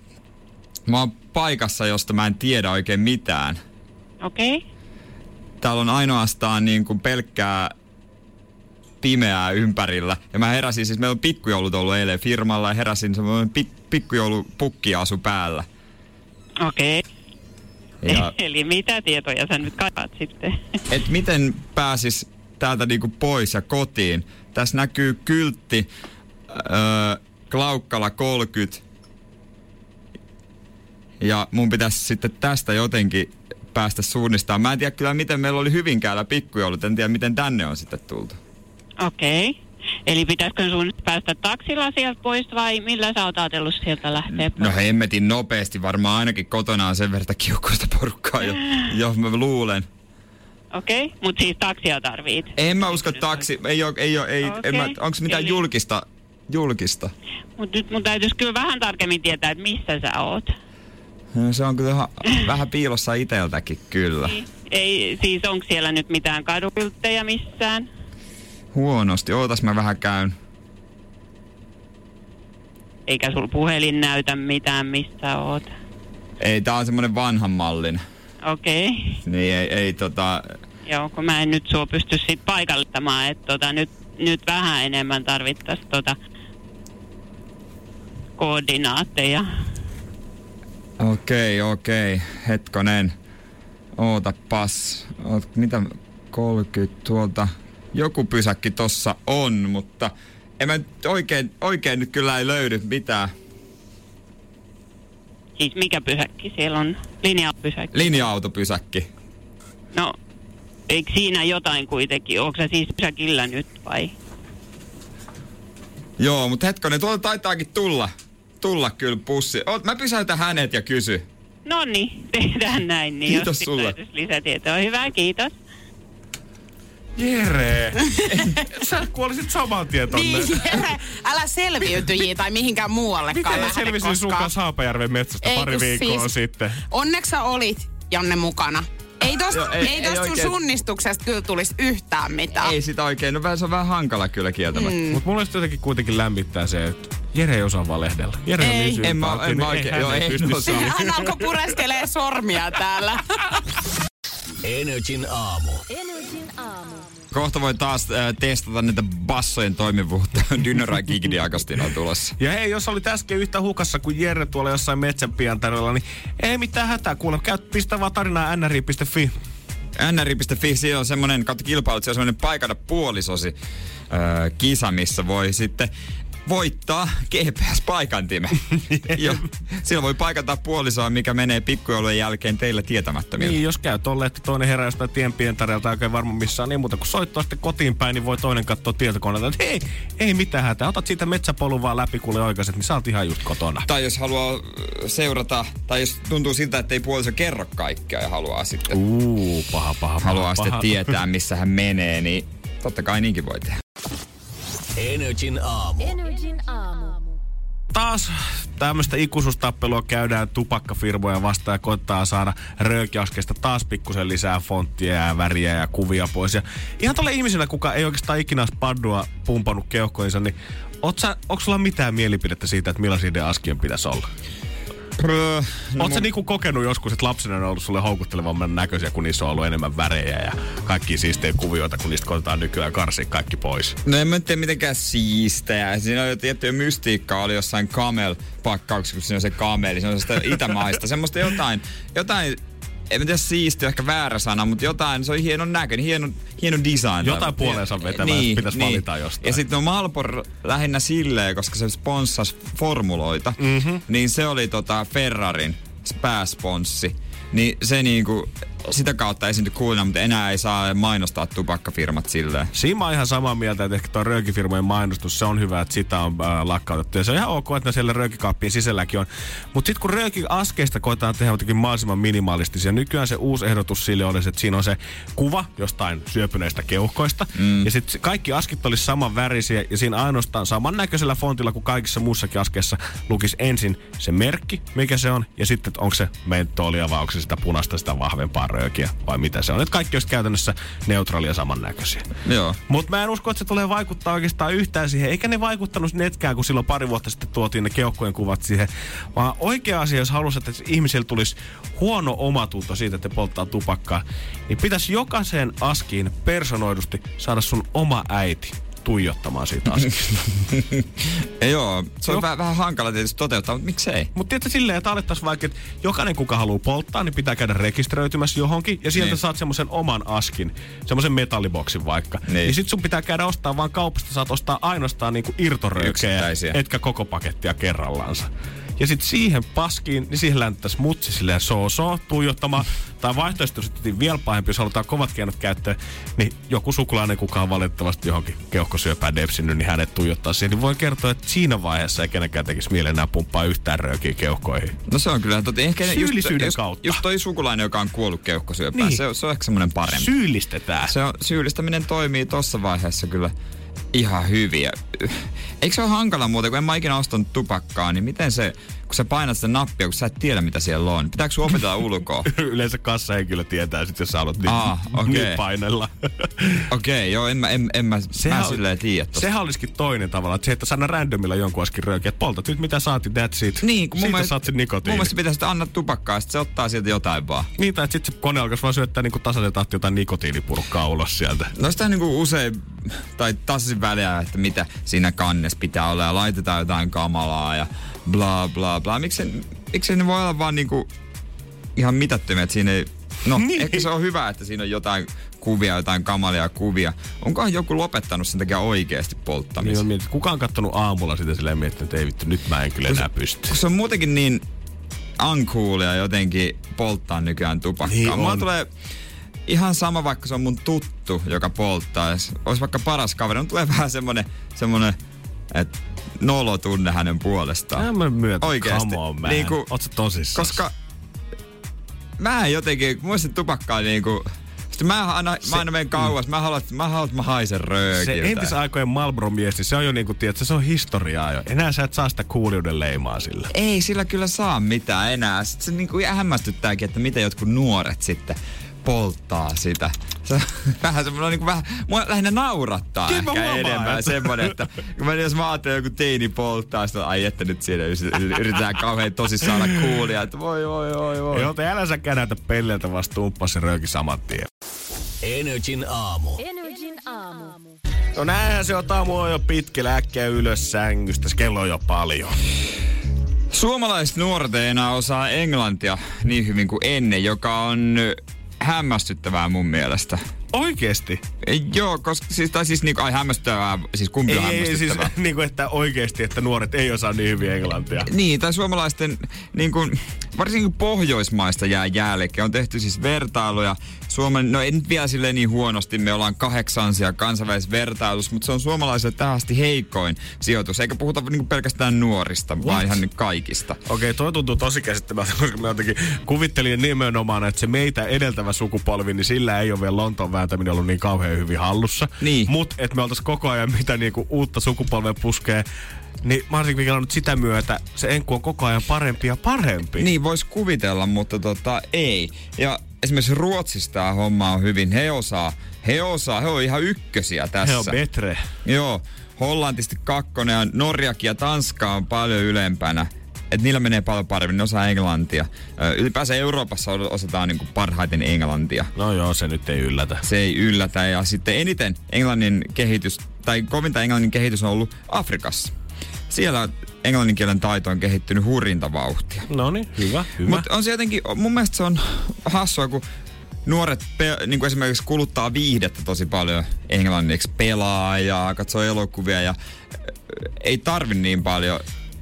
mä oon paikassa, josta mä en tiedä oikein mitään. Okei. Okay. Täällä on ainoastaan niin kuin pelkkää pimeää ympärillä. Ja mä heräsin, siis meillä on pikkujoulut ollut eilen firmalla ja heräsin semmoinen pik, pikkujoulupukkiasu päällä. Okei. Okay. Ja <laughs> Eli mitä tietoja sä nyt kaipaat sitten? <laughs> et miten pääsis täältä niinku pois ja kotiin. Tässä näkyy kyltti öö, Klaukkala 30. Ja mun pitäisi sitten tästä jotenkin päästä suunnistamaan. Mä en tiedä kyllä, miten meillä oli Hyvinkäällä pikkujoulut. En tiedä, miten tänne on sitten tultu. Okei. Okay. Eli pitäisikö sun päästä taksilla sieltä pois vai millä sä oot ajatellut sieltä lähteä pois? No hemmetin nopeasti. Varmaan ainakin kotona on sen verran kiukkuista porukkaa jo, jo mä luulen. Okei, okay. mutta siis taksia tarvit. En mä usko taksi, ei oo, ei oo, ei, okay. en mä, onks mitään Eli- julkista julkista. Mutta nyt mun täytyisi kyllä vähän tarkemmin tietää, että missä sä oot. No, se on kyllä vähän piilossa iteltäkin kyllä. Ei, siis onko siellä nyt mitään kadukylttejä missään? Huonosti. Ootas mä vähän käyn. Eikä sul puhelin näytä mitään, missä oot. Ei, tää on semmonen vanhan mallin. Okei. Okay. Niin ei, ei tota... Joo, kun mä en nyt sua pysty sit paikallistamaan, että tota, nyt, nyt vähän enemmän tarvittaisi tota koordinaatteja. Okei, okei. Hetkonen. Ootapas. Oot, mitä 30 tuolta... Joku pysäkki tossa on, mutta en mä nyt oikein, oikein nyt kyllä ei löydy mitään. Siis mikä pysäkki siellä on? Linjapysäkki. Linja-autopysäkki. No, eikö siinä jotain kuitenkin? Onko se siis pysäkillä nyt vai? Joo, mutta hetkonen, tuolta taitaakin tulla. Tulla kyllä pussi. Oot, mä pysäytän hänet ja kysy. No niin, <laughs> tehdään näin. Niin Kiitos jos sulle. lisätietoa. Hyvä, kiitos. Jere! Sä kuolisit saman tien tonne. Niin, Jere, älä selviytyjiä tai mihinkään muuallekaan Miten mä lähde selvisin sun koskaan. kanssa Haapajärven metsästä Ei, pari kun viikkoa siis- sitten? Onneksi sä olit, Janne, mukana. Ei tosta, Joo, ei- ei, ei ei tosta sun oikein. sunnistuksesta kyllä tulisi yhtään mitään. Ei sitä oikein. No vähän- se on vähän hankala kyllä kieltämättä. Mm. Mut mulla jotenkin kuitenkin lämmittää se, että Jere ei osaa valehdella. Jere on Ei. niin En mä- en mä ei oikein- hän joo, ei. Hän alkoi pureskelee sormia täällä. <laughs> Energin aamu. Energin aamu. Kohta voi taas äh, testata niitä bassojen toimivuutta. <laughs> Dynora ja on tulossa. Ja hei, jos oli äsken yhtä hukassa kuin Jere tuolla jossain metsänpiantarilla, niin ei mitään hätää. Kuule, käy pistä vaan tarinaa nri.fi. nri.fi, siinä on semmonen, kautta kilpailut, se on semmonen paikata puolisosi öö, kisa, missä voi sitten voittaa GPS-paikantimen. <laughs> jo, siinä voi paikata puolisoa, mikä menee pikkujoulujen jälkeen teille tietämättömillä. Niin, jos käy tolle, että toinen herää jostain tien pientareelta oikein varma missä on niin muuta kuin soittaa sitten kotiin päin, niin voi toinen katsoa tietokoneelta, että hei, ei mitään hätää. Otat siitä metsäpolun vaan läpi, kuule oikaiset, niin sä oot ihan just kotona. Tai jos haluaa ö, seurata, tai jos tuntuu siltä, että ei puoliso kerro kaikkea ja haluaa sitten, Uu, paha, paha, paha. haluaa paha. sitten tietää, missä hän menee, niin totta kai niinkin voi tehdä. Energin aamu. Energin aamu. taas tämmöistä ikuisuustappelua käydään tupakkafirmoja vastaan ja koittaa saada röökiaskeista taas pikkusen lisää fonttia ja väriä ja kuvia pois. Ja ihan tolle ihmisenä, kuka ei oikeastaan ikinä olisi paddua pumpannut keuhkoinsa, niin Oot sä, onko sulla mitään mielipidettä siitä, että millaisia ne askien pitäisi olla? Prö, No, Oot sä niinku kokenut joskus, että lapsena on ollut sulle houkuttelevamman näköisiä, kun niissä on ollut enemmän värejä ja kaikki siistejä kuvioita, kun niistä koitetaan nykyään karsia kaikki pois? No en mä tiedä mitenkään siistejä. Siinä on jo tiettyä mystiikkaa, oli jossain Camel-pakkauksessa, kun siinä on se kameli. Se on sitä itämaista. Semmoista jotain, jotain en tiedä siisti ehkä väärä sana, mutta jotain, se on hienon näköinen, hieno, hieno design. Jotain puoleensa vetävää, jos pitäisi valita jostain. Ja sitten on Malbor lähinnä silleen, koska se sponssasi formuloita, Mhm. mm-hmm. niin se oli tota Ferrarin pääsponssi. Niin se niinku, sitä kautta esiintyi kuulina, mutta enää ei saa mainostaa tupakkafirmat silleen. Siinä mä oon ihan samaa mieltä, että ehkä tuo röökifirmojen mainostus, se on hyvä, että sitä on äh, lakkautettu. Ja se on ihan ok, että ne siellä röökikaappien sisälläkin on. Mutta sitten kun röökiaskeista koetaan tehdä jotenkin mahdollisimman minimaalistisia, nykyään se uusi ehdotus sille olisi, että siinä on se kuva jostain syöpyneistä keuhkoista. Mm. Ja sitten kaikki askit olisi saman värisiä ja siinä ainoastaan samannäköisellä fontilla kuin kaikissa muussakin askeissa lukisi ensin se merkki, mikä se on, ja sitten onko se mentolia vai onko se sitä punaista, sitä vahvempaa röökiä vai mitä se on. Että kaikki olisi käytännössä neutraalia samannäköisiä. Joo. Mutta mä en usko, että se tulee vaikuttaa oikeastaan yhtään siihen. Eikä ne vaikuttanut netkään, kun silloin pari vuotta sitten tuotiin ne keuhkojen kuvat siihen. Vaan oikea asia, jos halusi, että ihmisillä tulisi huono omatunto siitä, että polttaa tupakkaa, niin pitäisi jokaiseen askiin personoidusti saada sun oma äiti tuijottamaan siitä askista. <laughs> Joo, se on vähän, vähän hankala tietysti toteuttaa, mutta miksei? Mutta tietysti silleen, että alettaisiin vaikka, että jokainen kuka haluaa polttaa, niin pitää käydä rekisteröitymässä johonkin. Ja sieltä Niin. saat semmoisen oman askin, semmoisen metalliboksin vaikka. Niin. Niin. sit sun pitää käydä ostaa vaan kaupasta, saat ostaa ainoastaan niinku irtoröykejä, etkä koko pakettia kerrallaansa. Ja sitten siihen paskiin, niin siihen länttäisi mutsi silleen soo tuijottamaan. Tai vaihtoehtoisesti vielä pahempi, jos halutaan kovat keinot käyttöön, niin joku sukulainen, kuka on valitettavasti johonkin keuhkosyöpään depsinyt, niin hänet tuijottaa siihen. Niin voi kertoa, että siinä vaiheessa ei kenenkään tekisi mieleen enää pumppaa yhtään röökiä keuhkoihin. No se on kyllä totta. Ehkä Syyllisyyden just, kautta. Just, just toi sukulainen, joka on kuollut keuhkosyöpään, niin. Se, on- se on ehkä semmoinen parempi. Syyllistetään. se on, syyllistäminen toimii tossa vaiheessa kyllä ihan hyvin. Ja, Eikö se ole hankala muuten, kun en mä ikinä ostanut tupakkaa, niin miten se, kun sä painat sitä nappia, kun sä et tiedä mitä siellä on? Pitääkö sun opetella <laughs> ulkoa? Yleensä kassahenkilö tietää sit, jos sä haluat niin, Aa, okei. niin painella. <laughs> Okei, okay, joo, en mä, en, en mä, mä silleen tiedä tosta. Sehän olisikin toinen tavalla, että se, että sana randomilla jonkun äsken röökiä, että poltat nyt mitä saatiin, that's it. Niin, kun mun mielestä- saat sen nikotiini. Mun mielestä pitäisi sitten anna tupakkaa, ja sit se ottaa sieltä jotain vaan. Niin, tai että sitten se kone alkaisi vaan syöttää niinku tasaisen tahti jotain nikotiinipurkkaa ulos sieltä. No sitä niinku usein, tai tasaisin väliä, että mitä siinä kannessa pitää olla, ja laitetaan jotain kamalaa, ja bla bla bla. Miksi, ne voi olla vaan niinku ihan mitättömiä, että siinä ei... No, Niin. <laughs> niin. ehkä se on hyvä, että siinä on jotain kuvia, jotain kamalia kuvia. Onkohan joku lopettanut sen takia oikeasti Niin polttamisen? on miettinyt, kuka on kattonut aamulla sitä silleen miettinyt, että ei vittu, nyt mä en kyllä enää pysty. se on muutenkin niin uncoolia jotenkin polttaa nykyään tupakkaa. Niin Mulla on. tulee ihan sama, vaikka se on mun tuttu, joka polttaa. Olisi vaikka paras kaveri, niin tulee vähän semmonen, semmonen että nolo tunne hänen puolestaan. Mä mä myötä, Oikeesti. come on man. Niinku- tosissaan? Koska mä en jotenkin, mun se tupakkaa niinku... Sitten mä aina, mä aina menen kauas. Mä haluan, mä haluan, että mä haisen se röökiltä. entisaikojen Marlboro-mies, niin se on jo niinku, tiedätkö, se on historiaa jo. Enää sä et saa sitä kuuliuden leimaa sillä. ei sillä kyllä saa mitään enää. Sitten se niinku hämmästyttääkin, että miten jotkut nuoret sitten polttaa sitä. <laughs> Se on vähän semmoinen niin vähän, mua lähinnä naurattaa Kyllä ehkä huomaan, enemmän että- semmoinen, että kun mä, jos mä ajattelen joku teini polttaa, sitä ai että nyt siinä yritetään- kauhean tosissaan olla kuulia, että voi voi voi voi. Joo, älä säkään näytä pelleiltä vasta tumppas se rööki saman tien. Energin aamu. Energin aamu. No näinhän se on aamu on jo pitkä äkkiä ylös sängystä, se kello on jo paljon. Suomalaiset nuoret ei enää osaa englantia niin hyvin kuin ennen, joka on hämmästyttävää mun mielestä. Oikeesti? Ei, Joo, koska siis, tai siis niinku, ai hämmästyttävää, siis kumpi on Ei, ei siis hämmästyttävää? <laughs> niinku, että oikeesti, että nuoret ei osaa niin hyvin englantia. Niin, tai suomalaisten, niin kuin, varsinkin Pohjoismaista jää jälkeen. On tehty siis vertailuja. Suomen, no ei nyt vielä silleen niin huonosti, me ollaan kahdeksansia kansainvälisessä vertailussa, mutta se on suomalaisille tähän asti heikoin sijoitus. Eikä puhuta niin kuin pelkästään nuorista, What? vaan ihan kaikista. Okei, toi tuntuu tosi käsittämättä, <laughs> koska mä jotenkin kuvittelin nimenomaan, että se meitä edeltävä sukupolvi, niin sillä ei ole vielä Lontoon vääntäminen ollut niin kauhean hyvin hallussa. Niin. Mut, että me oltais koko ajan mitä niinku uutta sukupolvea puskee, niin varsinkin mikä on nyt sitä myötä, se enku on koko ajan parempi ja parempi. Niin, voisi kuvitella, mutta tota, ei. Ja esimerkiksi Ruotsissa tämä homma on hyvin. He osaa, he osaa, he on ihan ykkösiä tässä. He on betre. Joo, Hollantisti kakkonen ja Norjakin ja Tanska on paljon ylempänä. Et niillä menee paljon paremmin, ne osaa englantia. Ylipäänsä Euroopassa osataan niinku parhaiten englantia. No joo, se nyt ei yllätä. Se ei yllätä. Ja sitten eniten englannin kehitys, tai kovinta englannin kehitys on ollut Afrikassa. Siellä englannin kielen taito on kehittynyt hurrinta vauhtia. No niin, hyvä, hyvä. Mutta on se jotenkin, mun mielestä se on hassua, kun nuoret pe- niin kuin esimerkiksi kuluttaa viihdettä tosi paljon englanniksi, pelaa ja katsoo elokuvia ja ei tarvi niin paljon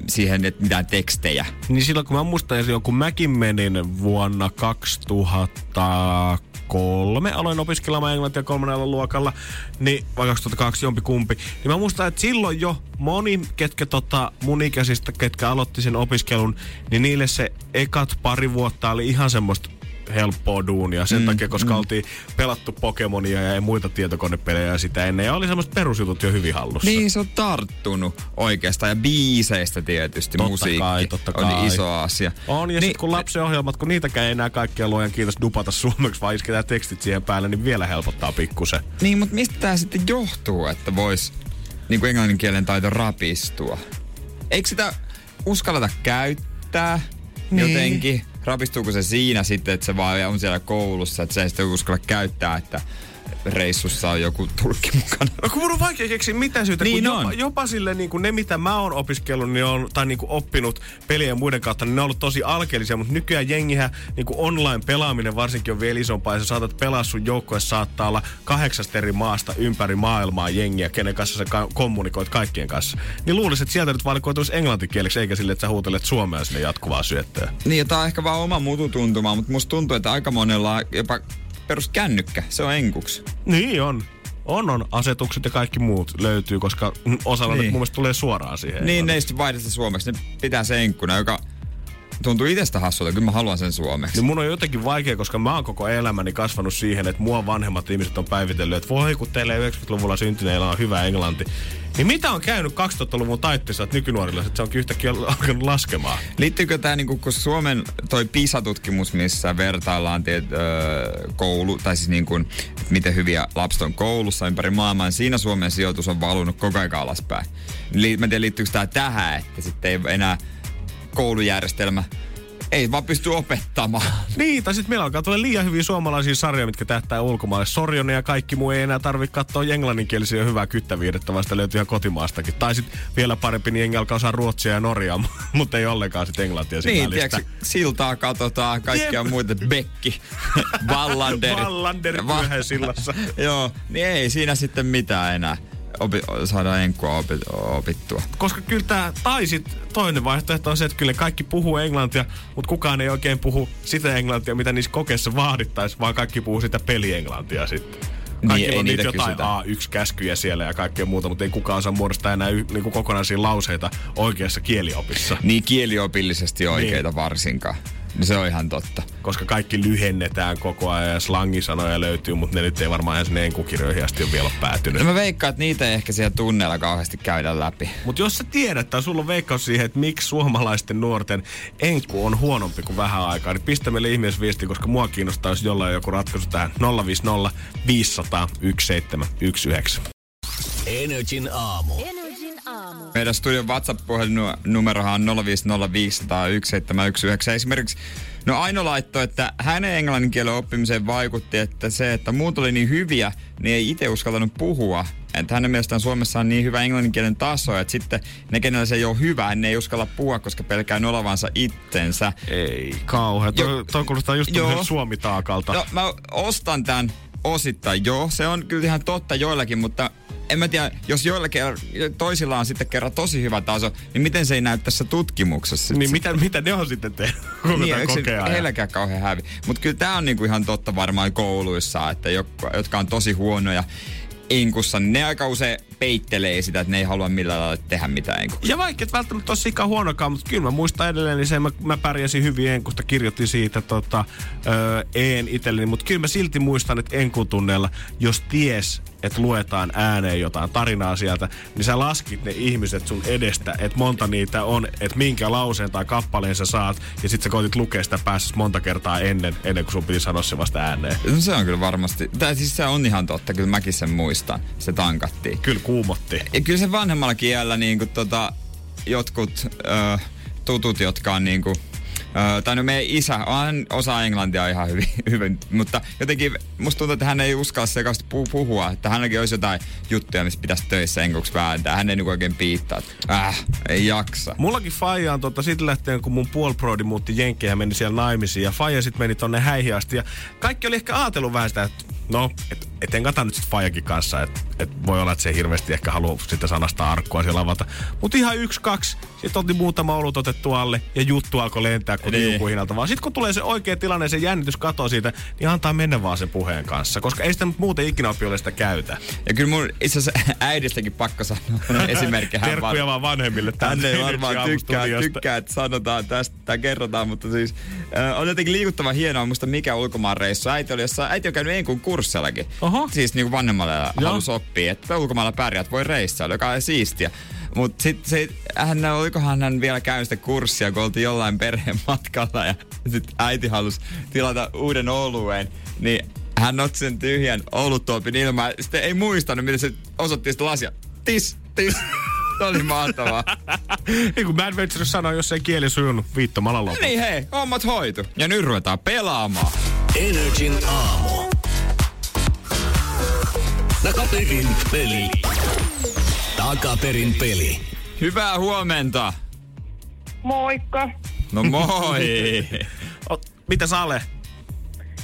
siihen, että mitään tekstejä. Niin silloin kun mä muistan, jo, kun mäkin menin vuonna 2003, aloin opiskelemaan englantia kolmannella luokalla, niin vai 2002 jompi kumpi, niin mä muistan, että silloin jo moni, ketkä tota, mun ikäisistä, ketkä aloitti sen opiskelun, niin niille se ekat pari vuotta oli ihan semmoista helppoa duunia sen mm, takia, koska mm. oltiin pelattu Pokemonia ja muita tietokonepelejä sitä ennen ja oli semmoiset perusjutut jo hyvin hallussa. Niin se on tarttunut oikeastaan ja biiseistä tietysti Totta musiikki kai, totta on kai. iso asia. On, ja niin, sitten kun lapsen ohjelmat, kun niitäkään ei enää kaikkia luojan kiitos dupata suomeksi, vaan isketään tekstit siihen päälle, niin vielä helpottaa pikkusen. Niin, mutta mistä tämä sitten johtuu, että vois niin kuin englannin kielen taito rapistua? Eikö sitä uskalleta käyttää niin. jotenkin? Rapistuuko se siinä sitten, että se vaan on siellä koulussa, että se ei sitten uskalla käyttää, että reissussa on joku tulkki mukana? No kun mun on vaikea keksiä mitään syytä, Niin kun on. jopa, jopa sille niin kuin ne, mitä mä oon opiskellut niin on, tai niin kuin oppinut pelien ja muiden kautta, niin ne on ollut tosi alkeellisia, mutta nykyään jengihän niin kuin online-pelaaminen varsinkin on vielä isompaa, ja sä saatat pelaa sun joukkoja saattaa olla kahdeksasta eri maasta ympäri maailmaa jengiä, kenen kanssa sä ka- kommunikoit kaikkien kanssa. Niin luulisin, että sieltä nyt valikoituisi englantikieleksi, eikä sille, että sä huutelet suomea sinne jatkuvaa syöttöä. Niin, ja tää on ehkä vaan oma mututuntuma, mutta musta tuntuu, että aika monella on jopa peruskännykkä, se on enkuksi. Niin on. On, on. Asetukset ja kaikki muut löytyy, koska osalla niin. Niin. mun mielestä tulee suoraan siihen. Niin, ne ei sitten vaihda sitä suomeksi, ne pitää se enkkuna, joka tuntuu itsestä hassulta, kyllä mä haluan sen suomeksi. Niin mun on jotenkin vaikea, koska mä oon koko elämäni kasvanut siihen, että mua vanhemmat ihmiset on päivitellyt, että voi kun teille 90-luvulla syntyneillä on hyvä englanti. Niin mitä on käynyt 2000-luvun taitteessa, että nykynuorilla että se onkin yhtäkkiä <laughs> alkanut laskemaan? Liittyykö tämä, niinku, kun Suomen toi PISA-tutkimus, missä vertaillaan tiet, öö, koulu, tai siis niinku, että miten hyviä lapset on koulussa ympäri maailmaa, niin siinä Suomen sijoitus on valunut koko ajan alaspäin. Li- mä en tiedä, liittyykö tämä tähän, että sitten ei enää koulujärjestelmä ei vaan pysty opettamaan. Niin, tai sitten meillä alkaa tulla liian hyviä suomalaisia sarjoja, mitkä tähtää ulkomaille. Sorjonen ja kaikki muu ei enää tarvitse katsoa englanninkielisiä hyvää kyttäviidettä, vaan sitä löytyy ihan kotimaastakin. Tai sitten vielä parempi, niin jengi alkaa osaa ruotsia ja norjaa, <laughs> mutta ei ollenkaan sitten englantia siinä Niin, tiedätkö, siltaa katsotaan, kaikkia Jep. muita, Bekki, <laughs> Wallander. Wallander Va- sillassa. <laughs> Joo, niin ei siinä sitten mitään enää opi, saadaan enkkua opi, opittua. Koska kyllä tämä, tai sit toinen vaihtoehto on se, että kyllä kaikki puhuu englantia, mutta kukaan ei oikein puhu sitä englantia, mitä niissä kokeissa vaadittaisiin, vaan kaikki puhuu sitä pelienglantia sitten. Kaikilla ei on niitä niitä jotain kysytä. A1-käskyjä siellä ja kaikkea muuta, mutta ei kukaan osaa muodostaa enää y- niinku kokonaisia lauseita oikeassa kieliopissa. Niin kieliopillisesti oikeita niin. varsinkaan. Niin se on ihan totta. Koska kaikki lyhennetään koko ajan ja slangisanoja löytyy, mutta ne nyt ei varmaan edes ne enkukirjoihin asti ole vielä päätynyt. No mä veikkaan, että niitä ei ehkä siellä tunneilla kauheasti käydä läpi. Mutta jos sä tiedät, tai sulla on veikkaus siihen, että miksi suomalaisten nuorten enku on huonompi kuin vähän aikaa, niin pistä meille ihmeesviesti, koska mua kiinnostaa, jos jollain on joku ratkaisu tähän 050 500 1719. Energin aamu. Energin aamu. Meidän studion WhatsApp-puhelinnumerohan on 050501719. Esimerkiksi No Aino laittoi, että hänen englanninkielen oppimiseen vaikutti, että se, että muut oli niin hyviä, niin ei itse uskaltanut puhua. Että hänen mielestään Suomessa on niin hyvä englanninkielen taso, että sitten ne, kenellä se ei ole hyvä, ne ei uskalla puhua, koska pelkää nolavansa itsensä. Ei kauhea. Toi, Jo- toi kuulostaa just Joo. suomitaakalta. No mä ostan tämän osittain, joo. Se on kyllä ihan totta joillakin, mutta en mä tiedä, jos joillakin toisilla on sitten kerran tosi hyvä taso, niin miten se ei näy tässä tutkimuksessa? Niin mitä, mitä ne on sitten tehnyt <laughs> koko Niin, kokea heilläkään kauhean hävi. Mutta kyllä tämä on niinku ihan totta varmaan kouluissa, että jotka, jotka on tosi huonoja inkussa, niin ne aika usein peittelee sitä, että ne ei halua millään lailla tehdä mitään enkussa. Ja vaikka et välttämättä ole sika huonokaan, mutta kyllä mä muistan edelleen, niin se mä, mä pärjäsin hyvin enkusta, kirjoitin siitä tota, öö, een itselleni, mutta kyllä mä silti muistan, että enkutunneilla, jos ties, että luetaan ääneen jotain tarinaa sieltä, niin sä laskit ne ihmiset sun edestä, että monta niitä on, että minkä lauseen tai kappaleen sä saat, ja sit sä koitit lukea sitä päässä monta kertaa ennen, ennen kuin sun piti sanoa se vasta ääneen. No se on kyllä varmasti, tai siis se on ihan totta, kyllä mäkin sen muistan, se tankattiin. Kyllä kuumotti. Ja kyllä se vanhemmalla kielellä niin kuin, tota, jotkut ö, tutut, jotka on niin kuin, tai no meidän isä, hän osaa englantia ihan hyvin, <laughs> hyvin, mutta jotenkin musta tuntuu, että hän ei uskalla sekasti pu- puhua, että hänelläkin olisi jotain juttuja, missä pitäisi töissä enkuksi vääntää. Hän ei niin oikein piittaa, että äh, ei jaksa. Mullakin Faija on tota, sit lähtien, kun mun puolproidi muutti Jenkkeihin ja meni siellä naimisiin. Ja Faija sit meni tonne häihin asti. Ja kaikki oli ehkä ajatellut vähän sitä, että no, et, et en kata nyt sit Faijakin kanssa. Että et voi olla, että se hirveästi ehkä halua sitä sanasta arkkua siellä avata. Mutta ihan yksi, kaksi. Sitten oltiin muutama olut otettu alle ja juttu alkoi lentää kuin Niin. liukuhinnalta. Vaan sitten kun tulee se oikea tilanne se jännitys katoo siitä, niin antaa mennä vaan sen puheen kanssa. Koska ei sitä muuten ikinä oppi sitä käytä. Ja kyllä mun itse asiassa <laughs> äidistäkin pakko sanoa <laughs> esimerkki. Hän Terkkuja vaan vanhemmille. Hän ei varmaan tykkää, tykkää, että sanotaan tästä tai kerrotaan, mutta siis äh, on jotenkin liikuttava hienoa, muista mikä ulkomaan reissu. Äiti, oli jossain, äiti on käynyt enkun kurssellakin. Oho. Siis niin kuin vanhemmalle halusi oppia, että ulkomailla pärjät, voi reissailla, joka on siistiä. Mutta sitten se, hän, olikohan hän vielä käynyt sitä kurssia, kun oltiin jollain perheen matkalla ja sitten äiti halusi tilata uuden oluen, niin hän otti sen tyhjän oluttuopin ilmaan. Sitten ei muistanut, miten se osoitti sitä lasia. Tis, tis. Se oli mahtavaa. <laughs> Niin kuin Bad Venture sanoi, jos ei kieli sujunut viittomalla lopulla. Niin hei, hommat hoitu. Ja nyt ruvetaan pelaamaan. Energin aamu. Takaperin peli. Takaperin peli. Hyvää huomenta. Moikka. No moi. <laughs> O, mitä Sale?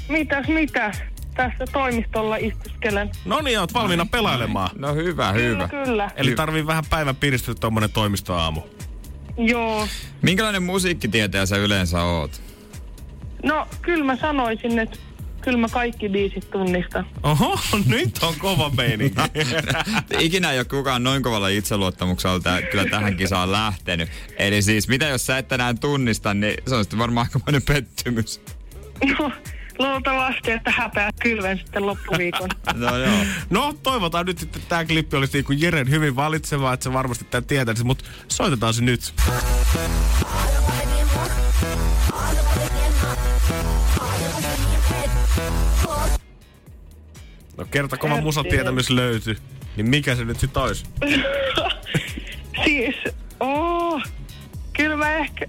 Mitäs mitä? Tässä toimistolla istuskelen. No niin, oot valmiina pelailemaan. No hyvä, Kyllä, hyvä. kyllä. Eli tarvii vähän päivän piristyä tuommoinen toimistoaamu. Joo. Minkälainen musiikkitietäjä sä yleensä oot? No, kyllä mä sanoisin, että kyllä mä kaikki biisit tunnistan. Oho, nyt on kova meininki. <laughs> Ikinä ei ole kukaan noin kovalla itseluottamuksella tää- kyllä tähän kisaan lähtenyt. Eli siis mitä jos sä et tänään tunnista, niin se on sitten varmaan aikamoinen pettymys. No, luultavasti, että häpeä kylven sitten loppuviikon. <laughs> No joo. No, toivotaan nyt, että tämä klippi olisi niin kuin Jeren hyvin valitseva, että se varmasti tämän tietäisi, mutta soitetaan se nyt. No kerta kova musatietämys löytyi. Niin mikä se nyt sit olisi? <laughs> siis, oh, kyllä mä ehkä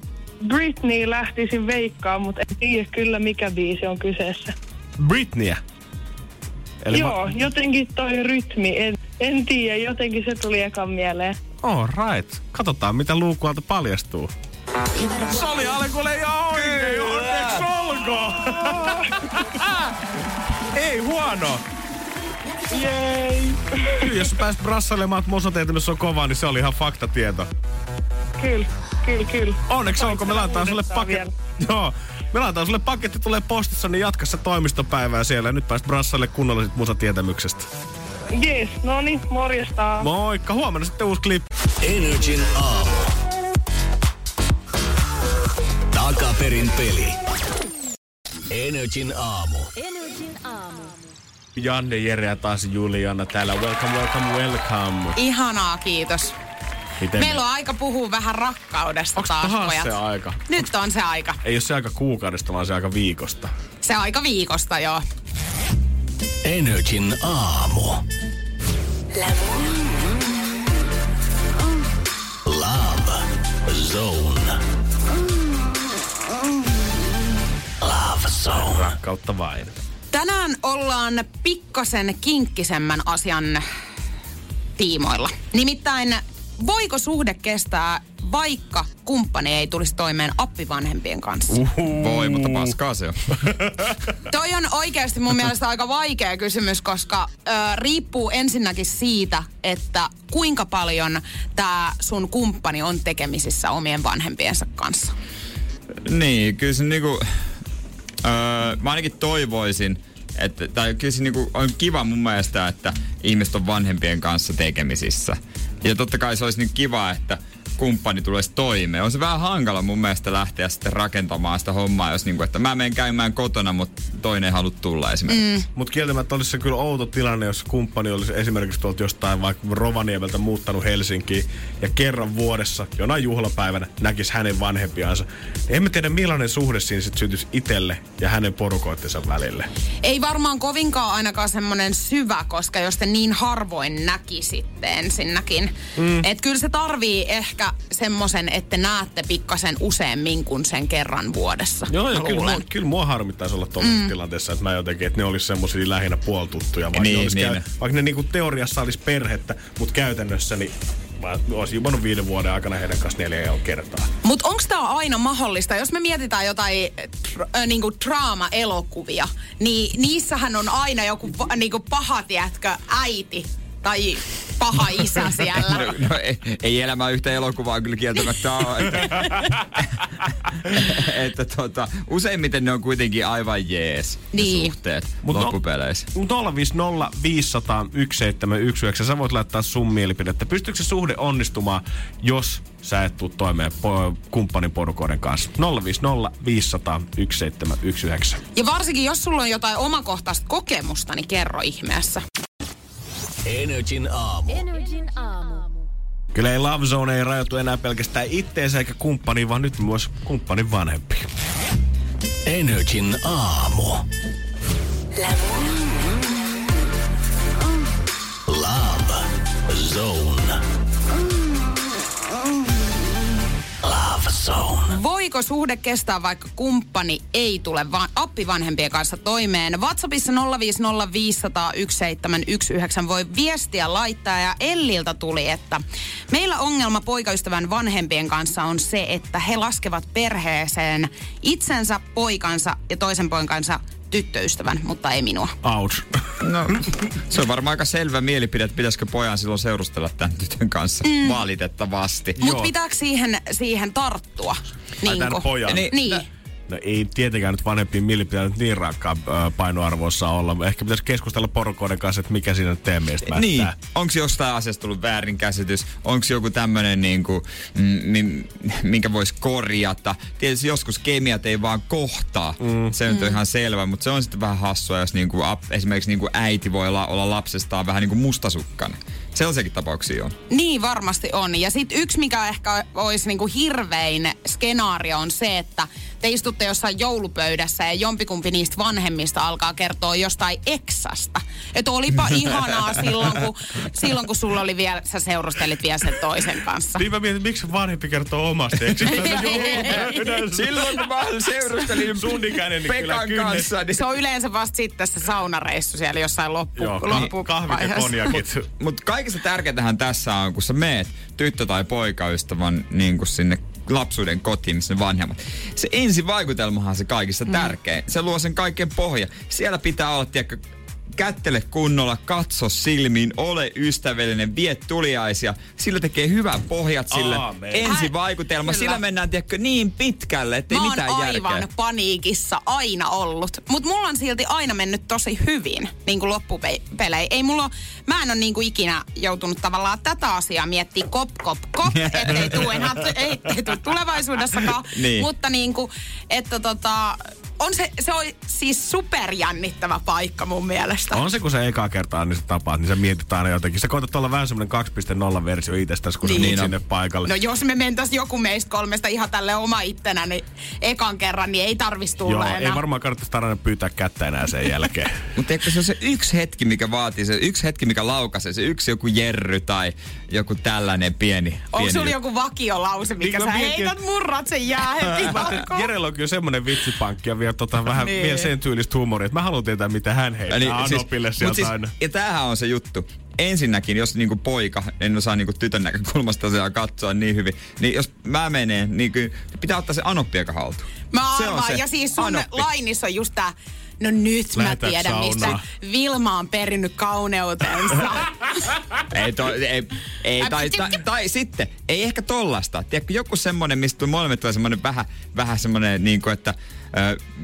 Britney lähtisin veikkaan, mutta en tiedä kyllä mikä biisi on kyseessä. Britneyä. Eli Joo, jotenkin toi rytmi, en, en tiedä, jotenkin se tuli ekan mieleen. All right. Katsotaan, mitä luukualta paljastuu. Se oli ihan oikein. Olkoon. <laughs> Ei huono. Jei. Kyllä, jos sä pääsit brassailemaan, että on kova, niin se oli ihan faktatieto. Kyllä, kyllä, kyllä. Onneksi olkoon, me laitetaan sulle paketti. Joo. Me laitetaan sulle paketti, tulee postissa, niin jatka se toimistopäivää siellä. Ja nyt pääsit brassaille kunnolla sit musatietämyksestä. Jees, no niin, morjesta. Moikka, huomenna sitten uusi klippi. Energin aamu. Takaperin peli. Energin aamu. Energin aamu. Janne, Jere ja taas Juliana täällä. Welcome, welcome, welcome. Ihanaa, kiitos. Miten Meillä on aika puhua vähän rakkaudesta Onks taas, taas pojat. se aika? Nyt on se aika. Ei ole se aika kuukaudesta, vaan se aika viikosta. Se aika viikosta, joo. Energin aamu. Love Zone. Zone. Rakkautta vain. Tänään ollaan pikkasen kinkkisemmän asian tiimoilla. Nimittäin, voiko suhde kestää, vaikka kumppani ei tulisi toimeen appivanhempien kanssa? Uhuh. Voi, mutta paskaa se on. <laughs> Toi on oikeasti mun mielestä aika vaikea kysymys, koska ö, riippuu ensinnäkin siitä, että kuinka paljon tämä sun kumppani on tekemisissä omien vanhempiensa kanssa. Niin, kyllä se niinku... Öö, mä ainakin toivoisin, että, tai kyllä se niinku on kiva mun mielestä, että ihmiset on vanhempien kanssa tekemisissä. Ja totta kai se olisi niin kiva, että kumppani tulisi toimeen. On se vähän hankala mun mielestä lähteä sitten rakentamaan sitä hommaa, jos niinku, että mä menen käymään kotona, mutta toinen ei halua tulla esimerkiksi. Mm. Mutta kieltämättä olisi se kyllä outo tilanne, jos kumppani olisi esimerkiksi tuolta jostain vaikka Rovaniemeltä muuttanut Helsinkiin ja kerran vuodessa, jonain juhlapäivänä, näkisi hänen vanhempiansa. Emme tiedä millainen suhde siinä sitten syntyisi itselle ja hänen porukoittensa välille. Ei varmaan kovinkaan ainakaan semmoinen syvä, koska jos te niin harvoin näkisitte ensinnäkin. Mm. Että kyllä se tarvii ehkä semmoisen, että näette pikkasen useammin kuin sen kerran vuodessa. Joo, mä ja kyllä, mua, kyllä mua harmittaisi olla tuollaisessa mm. tilanteessa, että mä jotenkin, että ne olisi semmoisia lähinnä puoltuttuja, vaikka, Niin, ne olisi niin. käy, vaikka ne niinku teoriassa olisi perhettä, mutta käytännössä niin mä olisin jumannut viiden vuoden aikana heidän kanssa neljä ja kertaa. Mutta onko tämä aina mahdollista? Jos me mietitään jotain tr- äh, niinku draama-elokuvia, niin niissähän on aina joku va- niinku paha, tiedätkö, äiti tai paha isä siellä. No, no ei, ei elämä yhtä elokuvaa kyllä kieltämättä ole. Että, että tota, useimmiten ne on kuitenkin aivan jees Niin. suhteet Mut no- loppupeleissä. 050 500 1719. Sä voit laittaa sun mielipidettä. Pystyykö se suhde onnistumaan, jos sä et tuu toimeen po- kumppanin porukoiden kanssa? 050 500 1719. Ja varsinkin, jos sulla on jotain omakohtaista kokemusta, niin kerro ihmeessä. Energin aamu. Energin aamu. Kyllä ei Love Zone ei rajoitu enää pelkästään itteensä eikä kumppaniin, vaan nyt myös kumppanin vanhempi. Energin aamu. Love Zone. Love Zone. Voiko suhde kestää, vaikka kumppani ei tule va- appivanhempien kanssa toimeen? WhatsAppissa 050501719 voi viestiä laittaa ja Elliltä tuli, että meillä ongelma poikaystävän vanhempien kanssa on se, että he laskevat perheeseen itsensä, poikansa ja toisen poikansa tyttöystävän, mutta ei minua. Ouch. No, se on varmaan aika selvä mielipide, että pitäisikö pojan silloin seurustella tämän tytön kanssa. Mm. Valitettavasti. Mutta pitääkö siihen, siihen tarttua? Ai tämän pojan? Niin, Niin. No ei tietenkään nyt vanhempien mielipiteillä nyt niin rankkaa painoarvoissa olla. Ehkä pitäisi keskustella porukoiden kanssa, että mikä siinä nyt teidän mielestä Niin, onko jostain asiasta tullut väärinkäsitys? Onko joku tämmönen, niinku, mm, mi- minkä voisi korjata? Tietysti joskus kemiat ei vaan kohtaa. Mm. Se nyt on ihan selvä, mutta se on sitten vähän hassua, jos niinku, ap- esimerkiksi niinku äiti voi olla, olla lapsestaan vähän niinku mustasukkainen. Sellaisiakin tapauksia on. Niin varmasti on. Ja sitten yksi, mikä ehkä olisi niinku hirvein skenaario on se, että te istutte jossain joulupöydässä ja jompikumpi niistä vanhemmista alkaa kertoa jostain eksasta. Että olipa <laughs> ihanaa silloin kun, silloin, kun sulla oli vielä, sä seurustelit vielä sen toisen kanssa. Niin mä mietin, miksi vanhempi kertoo omasta eksistään <laughs> Silloin kun mä seurustelin Sun ikäinen, kyllä Pekan kynnet- kanssa, niin Se on yleensä vasta sitten se saunareissu siellä jossain loppu, Joo, loppu kahvit ja konjakit. Mutta kaikista tärkeintähän tässä on, kun sä meet tyttö- tai poikaystävän niin kuin sinne lapsuuden kotiin, missä ne vanhemmat. Se ensivaikutelmahan on se kaikista mm. tärkein. Se luo sen kaiken pohja. Siellä pitää olla, tiedätkö, kättele kunnolla, katso silmiin, ole ystävällinen, vie tuliaisia. Sillä tekee hyvät pohjat sille Aamen. ensivaikutelma. Hän- Sillä mennään, tiedätkö, niin pitkälle, ettei Mä oon mitään aivan järkeä. paniikissa aina ollut. Mutta mulla on silti aina mennyt tosi hyvin niin kuin loppupelejä. Ei mulla, mä en ole niin kuin ikinä joutunut tavallaan tätä asiaa miettiä kop, kop, kop, <laughs> ettei tule enää, ei, ei tule tulevaisuudessakaan. Niin. Mutta niin kuin, että tota, on se, se on siis superjännittävä paikka mun mielestä. On se, kun se ekaa kertaa niin sä tapaat, niin sä mietit aina jotenkin. Sä koetat olla vähän semmoinen 2.0 versio itsestäsi, kun Niin. sä sinne paikalle. No jos me mentäis joku meistä kolmesta ihan tälle oma ittenä, niin ekan kerran, niin ei tarvis tulla Joo, enää. ei varmaan kannattaisi tarvitse pyytää kättä enää sen jälkeen. <laughs> Mutta eikö se on se yksi hetki, mikä vaatii, se yksi hetki, mikä laukaisee, se yksi joku jerry tai joku tällainen pieni... Onko sulla joku vakiolause, mikä Niin, sä mietin, heität murrat sen jää heti? <laughs> Jerellä on kyllä semmoinen vitsipankki ja vielä, tota, vähän, Niin. vielä sen tyylistä huumoria, että mä haluan tietää, mitä hän heittää niin, Anopille mut sieltä siis, aina. Ja tämähän on se juttu. Ensinnäkin, jos niinku poika, en osaa niinku tytön näkökulmasta asiaa katsoa niin hyvin, niin jos mä menen, niin kyllä pitää ottaa se anoppi aika haltuun. Mä Se on arvaan, se. ja siis sun Anoppi. lainissa on just tää, no nyt mä Lähetäänkö tiedän, mistä saunaan? Vilma on perinnyt kauneutensa. <laughs> Ei, to, ei, ei tai, tai, tai, sitten, ei ehkä tollasta. Tiedätkö, joku semmonen, mistä molemmat tulee semmonen vähän, vähän semmonen, niin kuin, että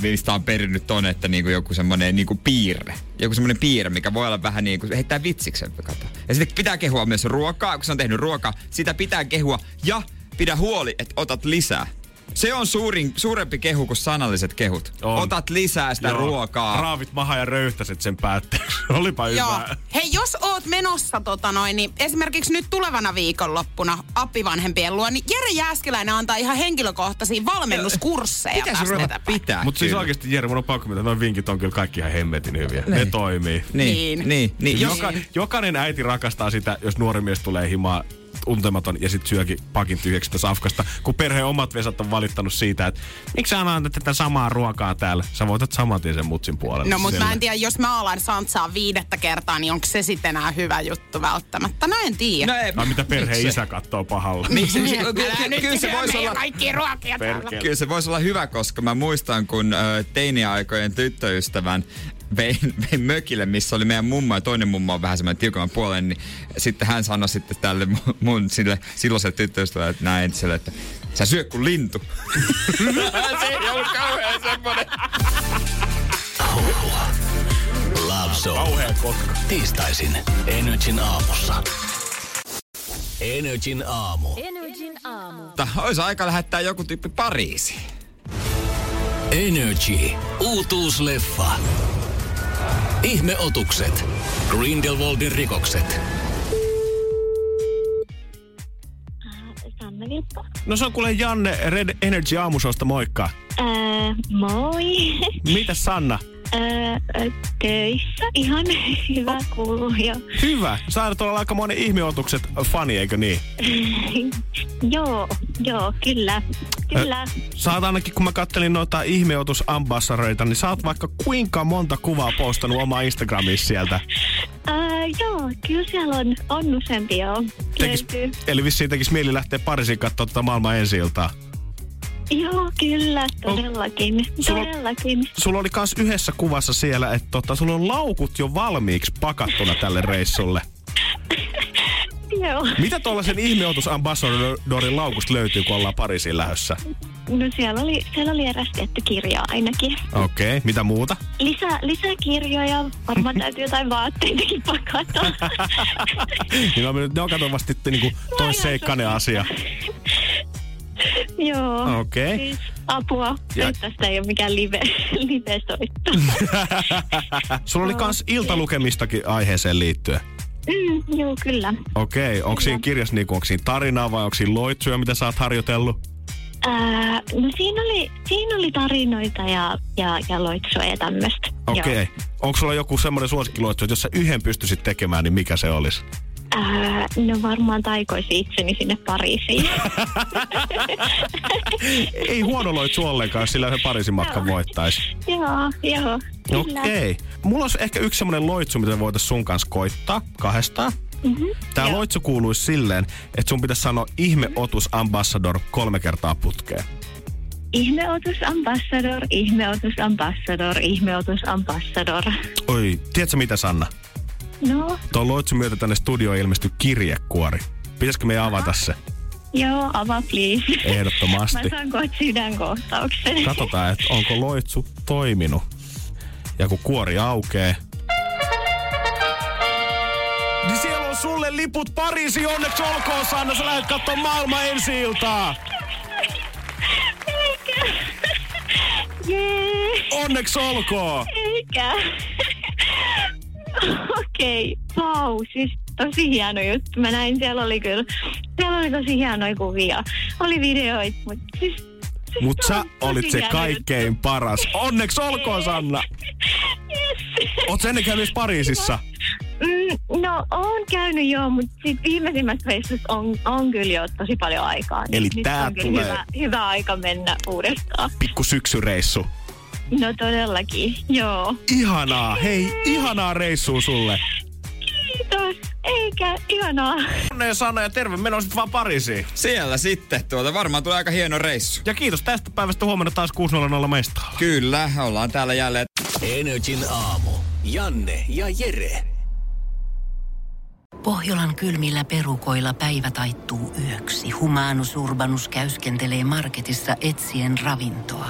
mistä on perinnyt ton, että niin kuin joku semmonen niin kuin piirre. Joku semmonen piirre, mikä voi olla vähän niin kuin, heittää vitsiksen, kato. Ja sitten pitää kehua myös ruokaa, kun se on tehnyt ruokaa, sitä pitää kehua ja pidä huoli, että otat lisää. Se on suurin, suurempi kehu kuin sanalliset kehut. On. Otat lisää sitä Joo, ruokaa. Raavit maha ja röyhtäsit sen päätteeksi. <laughs> Olipa Joo. hyvä. Hei, jos oot menossa tota noin, niin esimerkiksi nyt tulevana viikonloppuna appivanhempien luo, niin Jere Jääskeläinen antaa ihan henkilökohtaisia valmennuskursseja Pitäisi ruveta pitää. Mutta siis oikeasti Jere, mun on pakko mitä noin vinkit on kyllä kaikki ihan hemmetin hyviä. Ne toimii. Niin, Niin. niin, niin. niin. Joka, jokainen äiti rakastaa sitä, jos nuori mies tulee himaa tuntematon ja sitten syökin pakin tyhjäksi safkasta, kun perheen omat vesat on valittanut siitä, että miksi sä annat tätä samaa ruokaa täällä? Sä voitat saman tien sen mutsin puolelle. No, mutta mä en tiedä, jos mä alan santsaa viidettä kertaa, niin onko se sitten enää hyvä juttu välttämättä? No en tiedä. no ei, Ai mitä perheen miksi? isä kattoo pahalla. Miksi? Kyllä se voisi olla... kaikkia ruokia. Kyllä se voisi olla hyvä, koska mä muistan, kun teiniaikojen tyttöystävän vein, vein mökille, missä oli meidän mummo ja toinen mummo on vähän semmoinen tiukamman puolen, niin sitten hän sanoi sitten tälle mun- mun sille silloiselle tyttöystävälle, että näin entiselle, että sä syö kuin lintu. se ei ollut kauhean semmoinen. Love Zone. Kauhea kotka. Tiistaisin Energin aamussa. Energin aamu. Energin aamu. Mutta olisi aika lähettää joku tyyppi Pariisiin. Energy. Uutuusleffa. Ihmeotukset. Grindelwaldin rikokset. Sanna Vilppo. No se on kuule Janne Red Energy aamusosta, moikka. Ää, moi. Mitäs Sanna? Ää, töissä. Ihan <laughs> hyvä kuuluu jo. Hyvä. Sä oot olla aika monen ihmeotukset fani, eikö niin? <laughs> joo, joo, kyllä. Kyllä. Sä oot ainakin, kun mä kattelin noita ihmeotusambassareita, niin sä oot vaikka kuinka monta kuvaa postannut oma Instagramissa sieltä. Joo, kyllä siellä on, on useampia joo. Tekis, eli vissiin tekis mieli lähteä Pariisiin katsoa tätä maailman ensi iltaa. Joo, kyllä, todellakin. Sulla- Todellakin. Sulla oli kans yhdessä kuvassa siellä, että tota, sulla on laukut jo valmiiksi pakattuna tälle reissulle. <laughs> Joo. Mitä tuollaisen ihmeotusambassadorin laukusta löytyy, kun ollaan Pariisiin lähdössä? no siellä oli, siellä oli eräs tietty kirja ainakin. Okei, okay. mitä muuta? Lisää, lisää kirjoja, varmaan täytyy jotain vaatteitakin pakata. <laughs> niin on, ne on katsomasti niin toisseikkainen asia. <laughs> <laughs> Joo. Okei. Siis apua. Ja- Nyt tästä ei ole mikään live, <laughs> live-soitto. <laughs> Sulla oli kans iltalukemistakin aiheeseen liittyen. mm, joo, kyllä. Okei, onko siinä kirjassa niinku, onko siinä tarinaa vai onko siinä loitsuja, mitä sä oot harjoitellut? Ää, no siinä oli, siinä oli tarinoita ja, ja, ja loitsua ja tämmöistä. Okei. Onko sulla joku semmoinen suosikkiloitsu, että jos sä yhden pystyisit tekemään, niin mikä se olisi? Ää, no varmaan taikoisi itseni sinne Pariisiin. <laughs> Ei huono loitsu ollenkaan, sillä se Pariisin matka voittaisi. joo, joo. Okei. Mulla olisi ehkä yksi semmoinen loitsu, mitä voitaisiin sun kanssa koittaa kahdestaan. Mhm. Tämä loitsu kuuluisi silleen, että sun pitäisi sanoa ihmeotus ambassador kolme kertaa putkeen. Ihmeotus ambassador, ihmeotus ambassador, ihmeotus ambassador. Oi, tiedätkö mitä Sanna? No, Tuon loitsun myötä tänne studioon ilmestyi kirjekuori. Pitäisikö meidän avata se? joo, avaa please. Ehdottomasti. <laughs> Mä saan kohta sydänkohtauksen. Katsotaan, että onko loitsu toiminut. Ja kun kuori aukee... Niin siellä on sulle liput Pariisi, onneksi olkoon Sanna, sä lähdet kattoo maailman ensi iltaa. Eikä. Jee. Onneksi olkoon. Eikä. Okei, okay. wow, siis tosi hieno juttu. Mä näin, siellä oli kyllä, siellä oli tosi hienoja kuvia. Oli videoita, mutta siis... siis Mut sä olit se kaikkein paras. Onneksi olkoon Sanna. juttu. Yes. Oot käynyt Pariisissa? Mm, no, on käynyt joo, mutta sit viimeisimmästä reissusta on, on kyllä jo tosi paljon aikaa. Niin Eli nyt tää on tulee- hyvä, hyvä aika mennä uudestaan. Pikku syksyreissu. No todellakin, joo. Ihanaa, hei, ihanaa reissua sulle. Kiitos, eikä, ihanaa. Onnea Sanna ja terve menoa sit vaan Pariisiin. Siellä sitten, tuota varmaan tulee aika hieno reissu. Ja kiitos tästä päivästä huomenna taas 6.00 mestoilla. Kyllä, ollaan täällä jälleen. Energin aamu. Janne ja Jere. Pohjolan kylmillä perukoilla päivä taittuu yöksi. Humanus Urbanus käyskentelee marketissa etsien ravintoa.